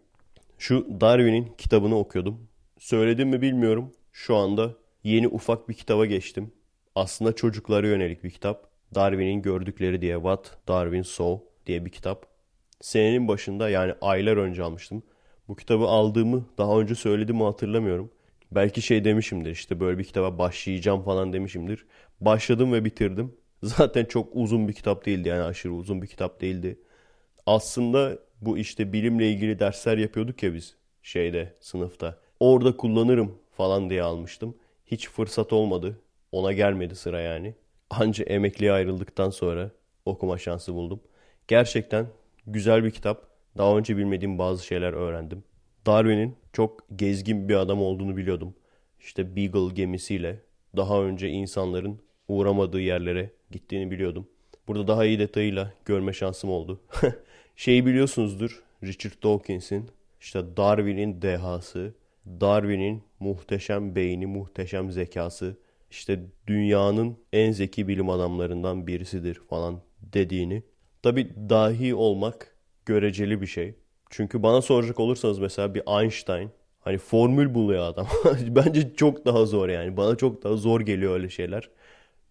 Şu Darwin'in kitabını okuyordum. Söyledim mi bilmiyorum. Şu anda yeni ufak bir kitaba geçtim. Aslında çocuklara yönelik bir kitap. Darwin'in gördükleri diye What Darwin Saw diye bir kitap. Senenin başında yani aylar önce almıştım. Bu kitabı aldığımı daha önce söylediğimi hatırlamıyorum. Belki şey demişimdir işte böyle bir kitaba başlayacağım falan demişimdir. Başladım ve bitirdim. Zaten çok uzun bir kitap değildi yani aşırı uzun bir kitap değildi. Aslında bu işte bilimle ilgili dersler yapıyorduk ya biz şeyde sınıfta. Orada kullanırım falan diye almıştım. Hiç fırsat olmadı. Ona gelmedi sıra yani. Anca emekliye ayrıldıktan sonra okuma şansı buldum. Gerçekten güzel bir kitap. Daha önce bilmediğim bazı şeyler öğrendim. Darwin'in çok gezgin bir adam olduğunu biliyordum. İşte Beagle gemisiyle daha önce insanların uğramadığı yerlere gittiğini biliyordum. Burada daha iyi detayıyla görme şansım oldu. Şeyi biliyorsunuzdur Richard Dawkins'in işte Darwin'in dehası, Darwin'in muhteşem beyni, muhteşem zekası, işte dünyanın en zeki bilim adamlarından birisidir falan dediğini. Tabi dahi olmak göreceli bir şey. Çünkü bana soracak olursanız mesela bir Einstein hani formül buluyor adam. Bence çok daha zor yani. Bana çok daha zor geliyor öyle şeyler.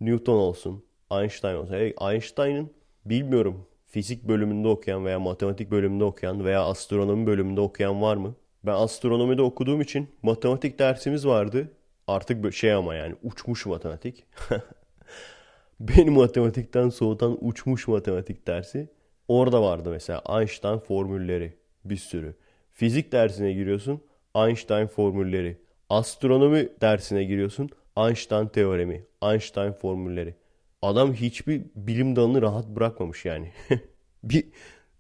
Newton olsun, Einstein olsun. Hey, Einstein'ın bilmiyorum fizik bölümünde okuyan veya matematik bölümünde okuyan veya astronomi bölümünde okuyan var mı? Ben astronomide okuduğum için matematik dersimiz vardı. Artık şey ama yani uçmuş matematik. Beni matematikten soğutan uçmuş matematik dersi. Orada vardı mesela Einstein formülleri bir sürü. Fizik dersine giriyorsun Einstein formülleri. Astronomi dersine giriyorsun Einstein teoremi, Einstein formülleri. Adam hiçbir bilim dalını rahat bırakmamış yani. bir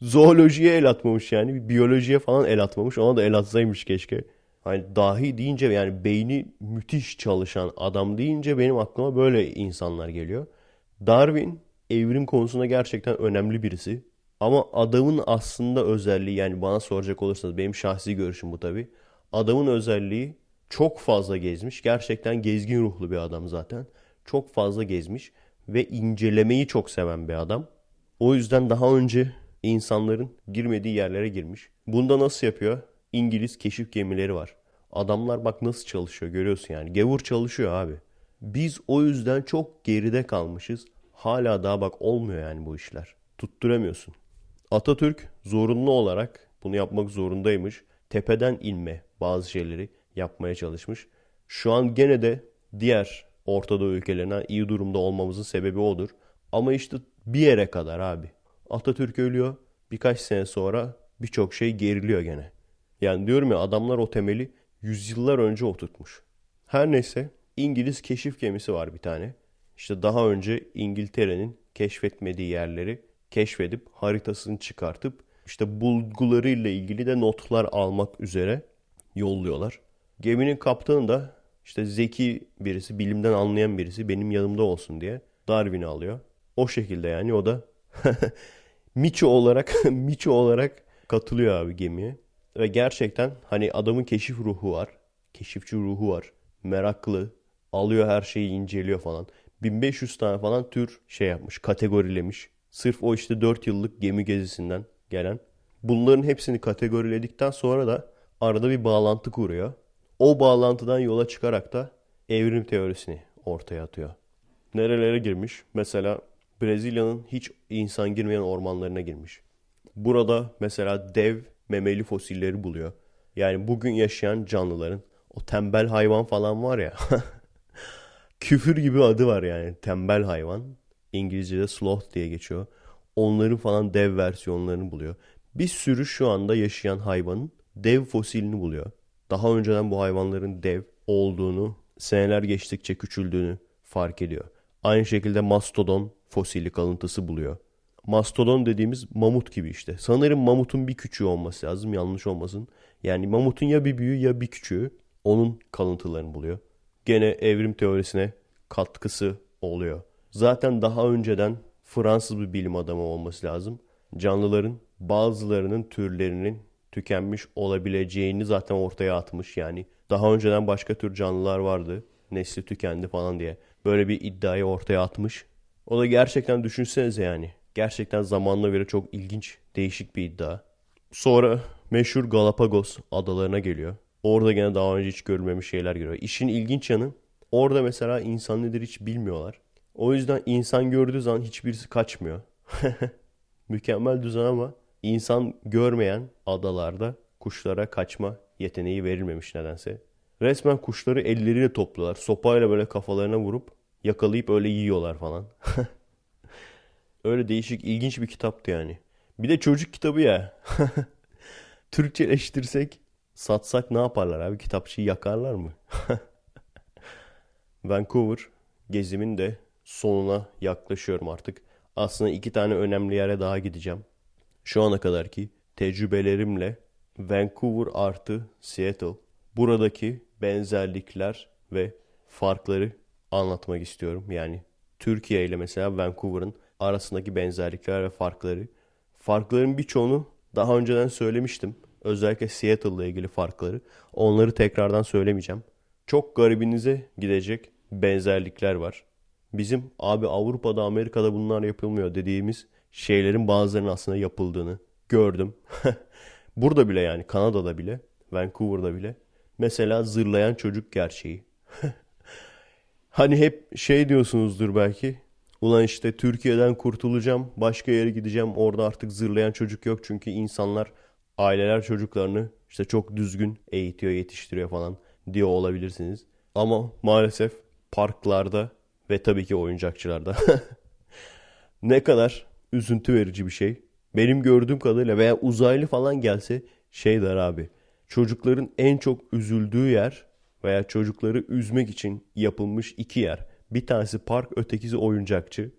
zoolojiye el atmamış yani. Bir biyolojiye falan el atmamış. Ona da el atsaymış keşke. Hani dahi deyince yani beyni müthiş çalışan adam deyince benim aklıma böyle insanlar geliyor. Darwin evrim konusunda gerçekten önemli birisi. Ama adamın aslında özelliği yani bana soracak olursanız benim şahsi görüşüm bu tabi. Adamın özelliği çok fazla gezmiş. Gerçekten gezgin ruhlu bir adam zaten. Çok fazla gezmiş ve incelemeyi çok seven bir adam. O yüzden daha önce insanların girmediği yerlere girmiş. Bunda nasıl yapıyor? İngiliz keşif gemileri var. Adamlar bak nasıl çalışıyor görüyorsun yani. Gevur çalışıyor abi. Biz o yüzden çok geride kalmışız. Hala daha bak olmuyor yani bu işler. Tutturamıyorsun. Atatürk zorunlu olarak bunu yapmak zorundaymış. Tepeden inme bazı şeyleri yapmaya çalışmış. Şu an gene de diğer Orta Doğu ülkelerine iyi durumda olmamızın sebebi odur. Ama işte bir yere kadar abi. Atatürk ölüyor. Birkaç sene sonra birçok şey geriliyor gene. Yani diyorum ya adamlar o temeli yüzyıllar önce oturtmuş. Her neyse İngiliz keşif gemisi var bir tane. İşte daha önce İngiltere'nin keşfetmediği yerleri keşfedip haritasını çıkartıp işte bulgularıyla ilgili de notlar almak üzere yolluyorlar. Geminin kaptanı da işte zeki birisi, bilimden anlayan birisi benim yanımda olsun diye Darwin'i alıyor. O şekilde yani o da Miço olarak Miço olarak katılıyor abi gemiye. Ve gerçekten hani adamın keşif ruhu var. Keşifçi ruhu var. Meraklı. Alıyor her şeyi inceliyor falan. 1500 tane falan tür şey yapmış. Kategorilemiş. Sırf o işte 4 yıllık gemi gezisinden gelen. Bunların hepsini kategoriledikten sonra da arada bir bağlantı kuruyor. O bağlantıdan yola çıkarak da evrim teorisini ortaya atıyor. Nerelere girmiş? Mesela Brezilya'nın hiç insan girmeyen ormanlarına girmiş. Burada mesela dev memeli fosilleri buluyor. Yani bugün yaşayan canlıların o tembel hayvan falan var ya. küfür gibi adı var yani tembel hayvan. İngilizce'de sloth diye geçiyor. Onların falan dev versiyonlarını buluyor. Bir sürü şu anda yaşayan hayvanın dev fosilini buluyor. Daha önceden bu hayvanların dev olduğunu, seneler geçtikçe küçüldüğünü fark ediyor. Aynı şekilde mastodon fosili kalıntısı buluyor. Mastodon dediğimiz mamut gibi işte. Sanırım mamutun bir küçüğü olması lazım yanlış olmasın. Yani mamutun ya bir büyüğü ya bir küçüğü onun kalıntılarını buluyor. Gene evrim teorisine katkısı oluyor. Zaten daha önceden Fransız bir bilim adamı olması lazım. Canlıların bazılarının türlerinin tükenmiş olabileceğini zaten ortaya atmış yani. Daha önceden başka tür canlılar vardı. Nesli tükendi falan diye. Böyle bir iddiayı ortaya atmış. O da gerçekten düşünsenize yani. Gerçekten zamanla göre çok ilginç, değişik bir iddia. Sonra meşhur Galapagos adalarına geliyor. Orada gene daha önce hiç görülmemiş şeyler görüyor. İşin ilginç yanı orada mesela insan nedir hiç bilmiyorlar. O yüzden insan gördüğü zaman hiçbirisi kaçmıyor. Mükemmel düzen ama insan görmeyen adalarda kuşlara kaçma yeteneği verilmemiş nedense. Resmen kuşları elleriyle topluyorlar. Sopayla böyle kafalarına vurup yakalayıp öyle yiyorlar falan. öyle değişik ilginç bir kitaptı yani. Bir de çocuk kitabı ya. Türkçeleştirsek satsak ne yaparlar abi? Kitapçıyı yakarlar mı? Vancouver gezimin de sonuna yaklaşıyorum artık. Aslında iki tane önemli yere daha gideceğim. Şu ana kadarki tecrübelerimle Vancouver artı Seattle buradaki benzerlikler ve farkları anlatmak istiyorum. Yani Türkiye ile mesela Vancouver'ın arasındaki benzerlikler ve farkları. Farkların birçoğunu daha önceden söylemiştim. Özellikle Seattle ile ilgili farkları. Onları tekrardan söylemeyeceğim. Çok garibinize gidecek benzerlikler var. Bizim abi Avrupa'da Amerika'da bunlar yapılmıyor dediğimiz şeylerin bazılarının aslında yapıldığını gördüm. Burada bile yani Kanada'da bile, Vancouver'da bile. Mesela zırlayan çocuk gerçeği. hani hep şey diyorsunuzdur belki. Ulan işte Türkiye'den kurtulacağım, başka yere gideceğim. Orada artık zırlayan çocuk yok çünkü insanlar, aileler çocuklarını işte çok düzgün eğitiyor, yetiştiriyor falan diyor olabilirsiniz. Ama maalesef parklarda ve tabii ki oyuncakçılarda ne kadar üzüntü verici bir şey. Benim gördüğüm kadarıyla veya uzaylı falan gelse şey der abi. Çocukların en çok üzüldüğü yer veya çocukları üzmek için yapılmış iki yer. Bir tanesi park, ötekisi oyuncakçı.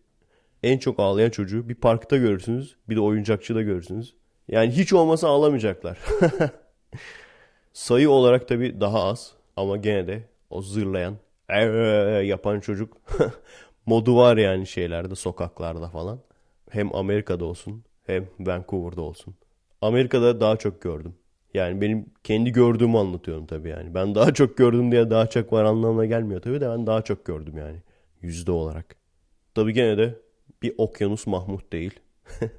En çok ağlayan çocuğu bir parkta görürsünüz, bir de oyuncakçıda görürsünüz. Yani hiç olmasa ağlamayacaklar. Sayı olarak tabii daha az ama gene de o zırlayan, yapan çocuk modu var yani şeylerde, sokaklarda falan. Hem Amerika'da olsun hem Vancouver'da olsun. Amerika'da daha çok gördüm. Yani benim kendi gördüğümü anlatıyorum tabii yani. Ben daha çok gördüm diye daha çok var anlamına gelmiyor tabii de ben daha çok gördüm yani. Yüzde olarak. Tabii gene de bir okyanus Mahmut değil.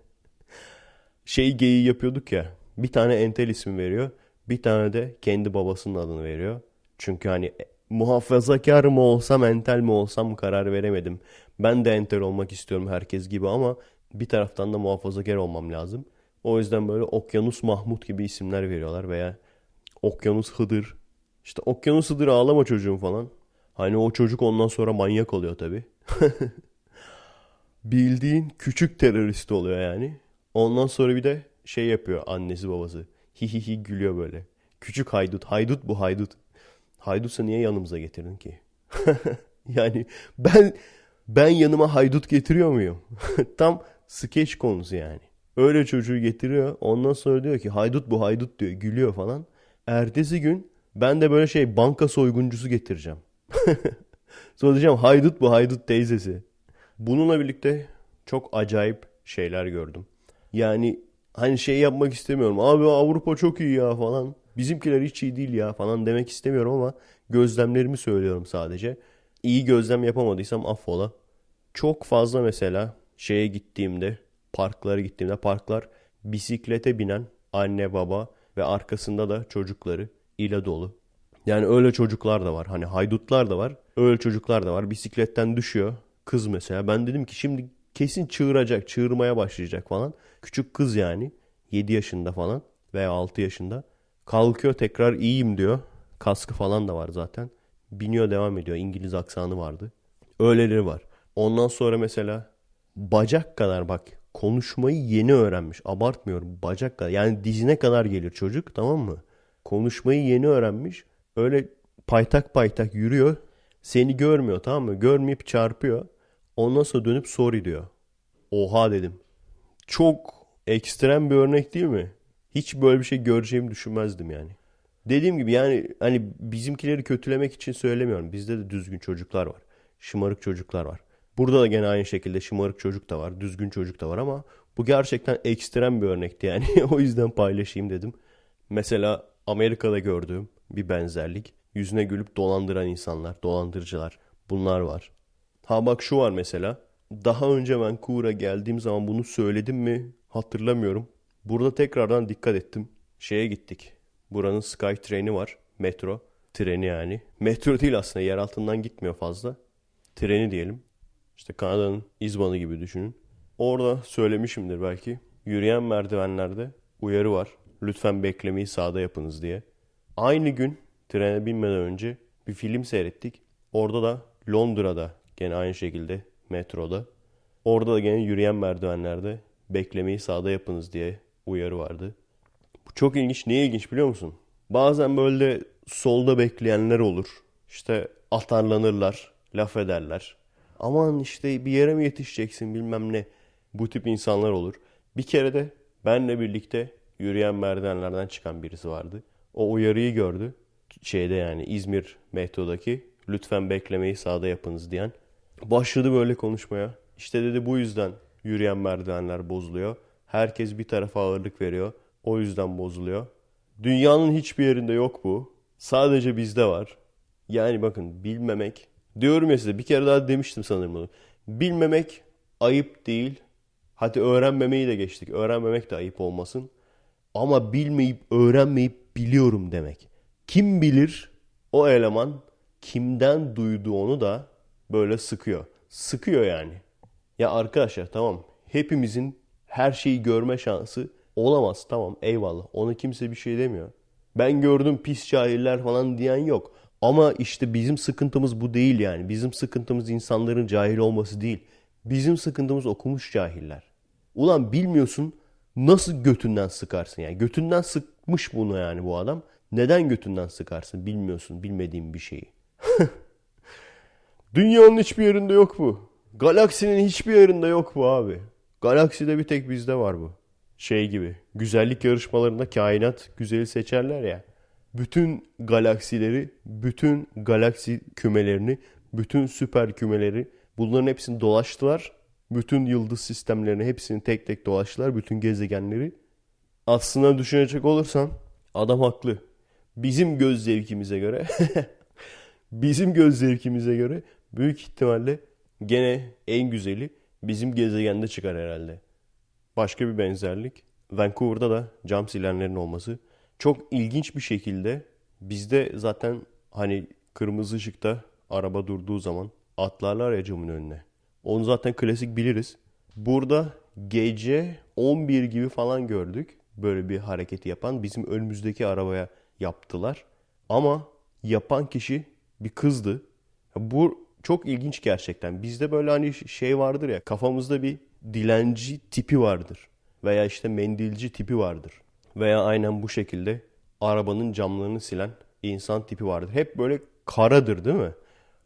şey geyiği yapıyorduk ya. Bir tane entel ismi veriyor. Bir tane de kendi babasının adını veriyor. Çünkü hani muhafazakar mı olsam entel mi olsam karar veremedim. Ben de entel olmak istiyorum herkes gibi ama bir taraftan da muhafazakar olmam lazım. O yüzden böyle Okyanus Mahmut gibi isimler veriyorlar veya Okyanus Hıdır. İşte Okyanus Hıdır ağlama çocuğum falan. Hani o çocuk ondan sonra manyak oluyor tabii. Bildiğin küçük terörist oluyor yani. Ondan sonra bir de şey yapıyor annesi babası. Hi hi hi gülüyor böyle. Küçük haydut. Haydut bu haydut. Haydutsa niye yanımıza getirdin ki? yani ben ben yanıma haydut getiriyor muyum? Tam skeç konusu yani. Öyle çocuğu getiriyor. Ondan sonra diyor ki haydut bu haydut diyor. Gülüyor falan. Ertesi gün ben de böyle şey banka soyguncusu getireceğim. sonra diyeceğim haydut bu haydut teyzesi. Bununla birlikte çok acayip şeyler gördüm. Yani hani şey yapmak istemiyorum. Abi Avrupa çok iyi ya falan. Bizimkiler hiç iyi değil ya falan demek istemiyorum ama gözlemlerimi söylüyorum sadece. İyi gözlem yapamadıysam affola. Çok fazla mesela şeye gittiğimde, parklara gittiğimde parklar bisiklete binen anne baba ve arkasında da çocukları ile dolu. Yani öyle çocuklar da var. Hani haydutlar da var. Öyle çocuklar da var. Bisikletten düşüyor. Kız mesela. Ben dedim ki şimdi kesin çığıracak, çığırmaya başlayacak falan. Küçük kız yani. 7 yaşında falan veya 6 yaşında. Kalkıyor tekrar iyiyim diyor. Kaskı falan da var zaten. Biniyor devam ediyor. İngiliz aksanı vardı. Öyleleri var. Ondan sonra mesela bacak kadar bak konuşmayı yeni öğrenmiş. Abartmıyorum bacak kadar. Yani dizine kadar gelir çocuk tamam mı? Konuşmayı yeni öğrenmiş. Öyle paytak paytak yürüyor. Seni görmüyor tamam mı? Görmeyip çarpıyor. Ondan sonra dönüp sorry diyor. Oha dedim. Çok ekstrem bir örnek değil mi? Hiç böyle bir şey göreceğimi düşünmezdim yani. Dediğim gibi yani hani bizimkileri kötülemek için söylemiyorum. Bizde de düzgün çocuklar var. Şımarık çocuklar var. Burada da gene aynı şekilde şımarık çocuk da var. Düzgün çocuk da var ama bu gerçekten ekstrem bir örnekti yani. o yüzden paylaşayım dedim. Mesela Amerika'da gördüğüm bir benzerlik. Yüzüne gülüp dolandıran insanlar, dolandırıcılar. Bunlar var. Ha bak şu var mesela. Daha önce Vancouver'a geldiğim zaman bunu söyledim mi hatırlamıyorum. Burada tekrardan dikkat ettim. Şeye gittik. Buranın Sky treni var. Metro. Treni yani. Metro değil aslında yer altından gitmiyor fazla. Treni diyelim. İşte Kanada'nın izbanı gibi düşünün. Orada söylemişimdir belki. Yürüyen merdivenlerde uyarı var. Lütfen beklemeyi sağda yapınız diye. Aynı gün trene binmeden önce bir film seyrettik. Orada da Londra'da gene aynı şekilde metroda. Orada da gene yürüyen merdivenlerde beklemeyi sağda yapınız diye uyarı vardı. Bu çok ilginç. Niye ilginç biliyor musun? Bazen böyle solda bekleyenler olur. İşte atarlanırlar, laf ederler. Aman işte bir yere mi yetişeceksin bilmem ne. Bu tip insanlar olur. Bir kere de benle birlikte yürüyen merdivenlerden çıkan birisi vardı. O uyarıyı gördü. Şeyde yani İzmir metrodaki lütfen beklemeyi sağda yapınız diyen. Başladı böyle konuşmaya. İşte dedi bu yüzden yürüyen merdivenler bozuluyor. Herkes bir tarafa ağırlık veriyor. O yüzden bozuluyor. Dünyanın hiçbir yerinde yok bu. Sadece bizde var. Yani bakın bilmemek. Diyorum ya size bir kere daha demiştim sanırım bunu. Bilmemek ayıp değil. Hadi öğrenmemeyi de geçtik. Öğrenmemek de ayıp olmasın. Ama bilmeyip öğrenmeyip biliyorum demek. Kim bilir o eleman kimden duyduğunu da böyle sıkıyor. Sıkıyor yani. Ya arkadaşlar tamam hepimizin her şeyi görme şansı olamaz tamam eyvallah. Ona kimse bir şey demiyor. Ben gördüm pis cahiller falan diyen yok. Ama işte bizim sıkıntımız bu değil yani. Bizim sıkıntımız insanların cahil olması değil. Bizim sıkıntımız okumuş cahiller. Ulan bilmiyorsun nasıl götünden sıkarsın yani. Götünden sıkmış bunu yani bu adam. Neden götünden sıkarsın bilmiyorsun bilmediğin bir şeyi. Dünyanın hiçbir yerinde yok bu. Galaksinin hiçbir yerinde yok bu abi. Galakside bir tek bizde var bu. Şey gibi güzellik yarışmalarında kainat güzeli seçerler ya. Bütün galaksileri, bütün galaksi kümelerini, bütün süper kümeleri bunların hepsini dolaştılar. Bütün yıldız sistemlerini hepsini tek tek dolaştılar. Bütün gezegenleri. Aslında düşünecek olursan Adam haklı. Bizim göz zevkimize göre bizim göz zevkimize göre büyük ihtimalle gene en güzeli bizim gezegende çıkar herhalde. Başka bir benzerlik. Vancouver'da da cam silenlerin olması. Çok ilginç bir şekilde bizde zaten hani kırmızı ışıkta araba durduğu zaman atlarlar ya camın önüne. Onu zaten klasik biliriz. Burada gece 11 gibi falan gördük böyle bir hareketi yapan. Bizim önümüzdeki arabaya yaptılar. Ama yapan kişi bir kızdı. Bu çok ilginç gerçekten. Bizde böyle hani şey vardır ya kafamızda bir dilenci tipi vardır. Veya işte mendilci tipi vardır. Veya aynen bu şekilde arabanın camlarını silen insan tipi vardır. Hep böyle karadır değil mi?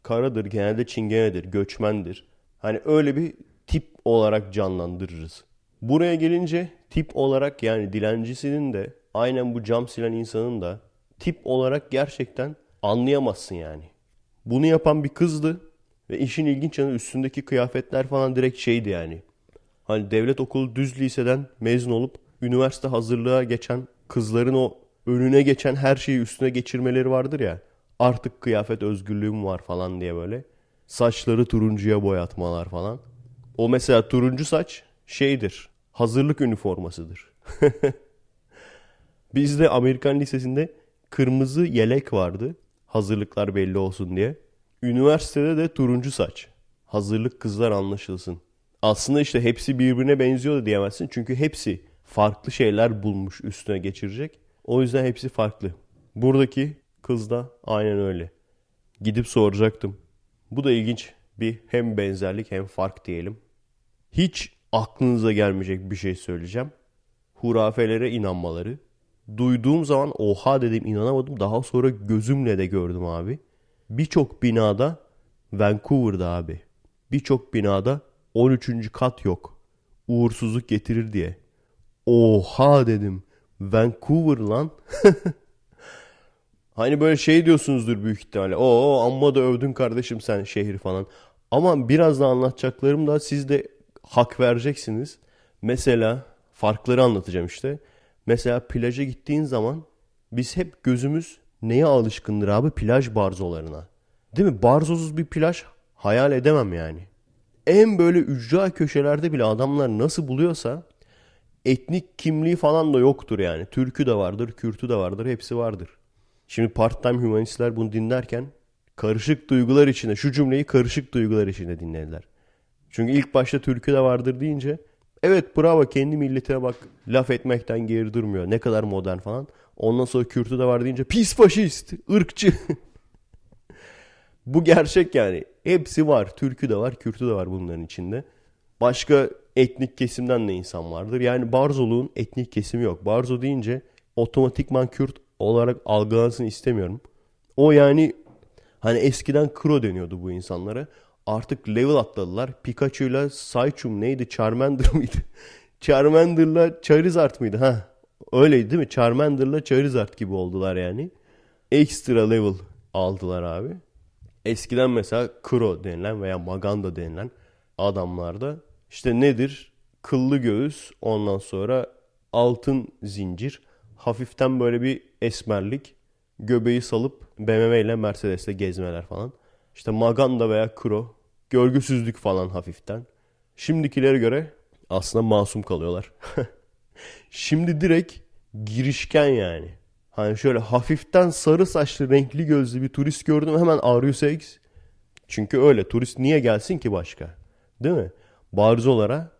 Karadır, genelde çingenedir, göçmendir. Hani öyle bir tip olarak canlandırırız. Buraya gelince tip olarak yani dilencisinin de aynen bu cam silen insanın da tip olarak gerçekten anlayamazsın yani. Bunu yapan bir kızdı ve işin ilginç yanı üstündeki kıyafetler falan direkt şeydi yani. Hani devlet okulu düz liseden mezun olup üniversite hazırlığa geçen kızların o önüne geçen her şeyi üstüne geçirmeleri vardır ya. Artık kıyafet özgürlüğüm var falan diye böyle. Saçları turuncuya boyatmalar falan. O mesela turuncu saç şeydir. Hazırlık üniformasıdır. Bizde Amerikan Lisesi'nde kırmızı yelek vardı. Hazırlıklar belli olsun diye. Üniversitede de turuncu saç. Hazırlık kızlar anlaşılsın. Aslında işte hepsi birbirine benziyor da diyemezsin. Çünkü hepsi farklı şeyler bulmuş üstüne geçirecek. O yüzden hepsi farklı. Buradaki kız da aynen öyle. Gidip soracaktım. Bu da ilginç bir hem benzerlik hem fark diyelim. Hiç aklınıza gelmeyecek bir şey söyleyeceğim. Hurafelere inanmaları. Duyduğum zaman oha dedim inanamadım. Daha sonra gözümle de gördüm abi. Birçok binada Vancouver'da abi. Birçok binada 13. kat yok. Uğursuzluk getirir diye. Oha dedim. Vancouver lan. hani böyle şey diyorsunuzdur büyük ihtimalle. Oo amma da övdün kardeşim sen şehri falan. Ama biraz da anlatacaklarım da siz de hak vereceksiniz. Mesela farkları anlatacağım işte. Mesela plaja gittiğin zaman biz hep gözümüz neye alışkındır abi? Plaj barzolarına. Değil mi? Barzosuz bir plaj hayal edemem yani. En böyle ücra köşelerde bile adamlar nasıl buluyorsa etnik kimliği falan da yoktur yani. Türkü de vardır, Kürtü de vardır, hepsi vardır. Şimdi part-time humanistler bunu dinlerken karışık duygular içinde, şu cümleyi karışık duygular içinde dinlediler. Çünkü ilk başta türkü de vardır deyince evet bravo kendi milletine bak laf etmekten geri durmuyor. Ne kadar modern falan. Ondan sonra Kürtü de var deyince pis faşist, ırkçı. Bu gerçek yani. Hepsi var. Türkü de var, Kürtü de var bunların içinde. Başka etnik kesimden de insan vardır. Yani Barzoluğun etnik kesimi yok. Barzo deyince otomatikman Kürt olarak algılansın istemiyorum. O yani hani eskiden Kro deniyordu bu insanlara. Artık level atladılar. Pikachu'yla Saychum neydi? Charmander mıydı? Charmander'la Charizard mıydı? Ha, öyleydi değil mi? Charmander'la Charizard gibi oldular yani. Ekstra level aldılar abi. Eskiden mesela Kro denilen veya Maganda denilen adamlarda işte nedir? Kıllı göğüs ondan sonra altın zincir hafiften böyle bir esmerlik göbeği salıp BMW ile Mercedes'le gezmeler falan. İşte Maganda veya Kuro gölgüsüzlük falan hafiften. Şimdikilere göre aslında masum kalıyorlar. Şimdi direkt girişken yani. Hani şöyle hafiften sarı saçlı renkli gözlü bir turist gördüm hemen are sex? Çünkü öyle turist niye gelsin ki başka? Değil mi? Barzolara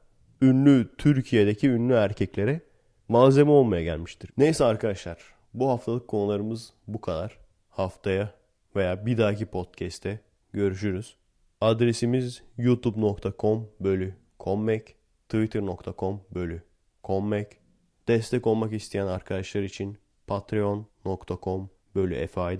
ünlü Türkiye'deki ünlü erkeklere malzeme olmaya gelmiştir. Neyse arkadaşlar bu haftalık konularımız bu kadar. Haftaya veya bir dahaki podcast'te görüşürüz. Adresimiz youtube.com bölü kommek, twitter.com bölü kommek. Destek olmak isteyen arkadaşlar için patreon.com bölü Efe.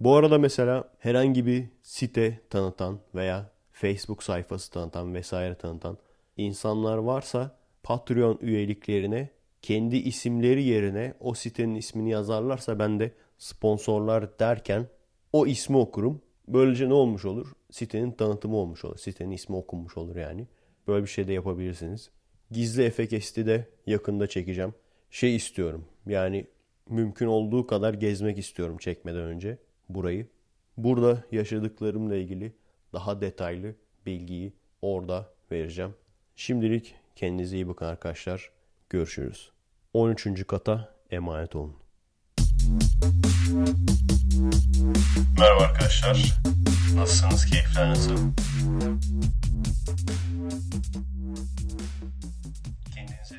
Bu arada mesela herhangi bir site tanıtan veya Facebook sayfası tanıtan vesaire tanıtan insanlar varsa Patreon üyeliklerine kendi isimleri yerine o sitenin ismini yazarlarsa ben de sponsorlar derken o ismi okurum. Böylece ne olmuş olur? Sitenin tanıtımı olmuş olur. Sitenin ismi okunmuş olur yani. Böyle bir şey de yapabilirsiniz. Gizli Efe de yakında çekeceğim şey istiyorum. Yani mümkün olduğu kadar gezmek istiyorum çekmeden önce burayı. Burada yaşadıklarımla ilgili daha detaylı bilgiyi orada vereceğim. Şimdilik kendinize iyi bakın arkadaşlar. Görüşürüz. 13. kata emanet olun. Merhaba arkadaşlar. Nasılsınız? Keyifler nasıl? Kendinize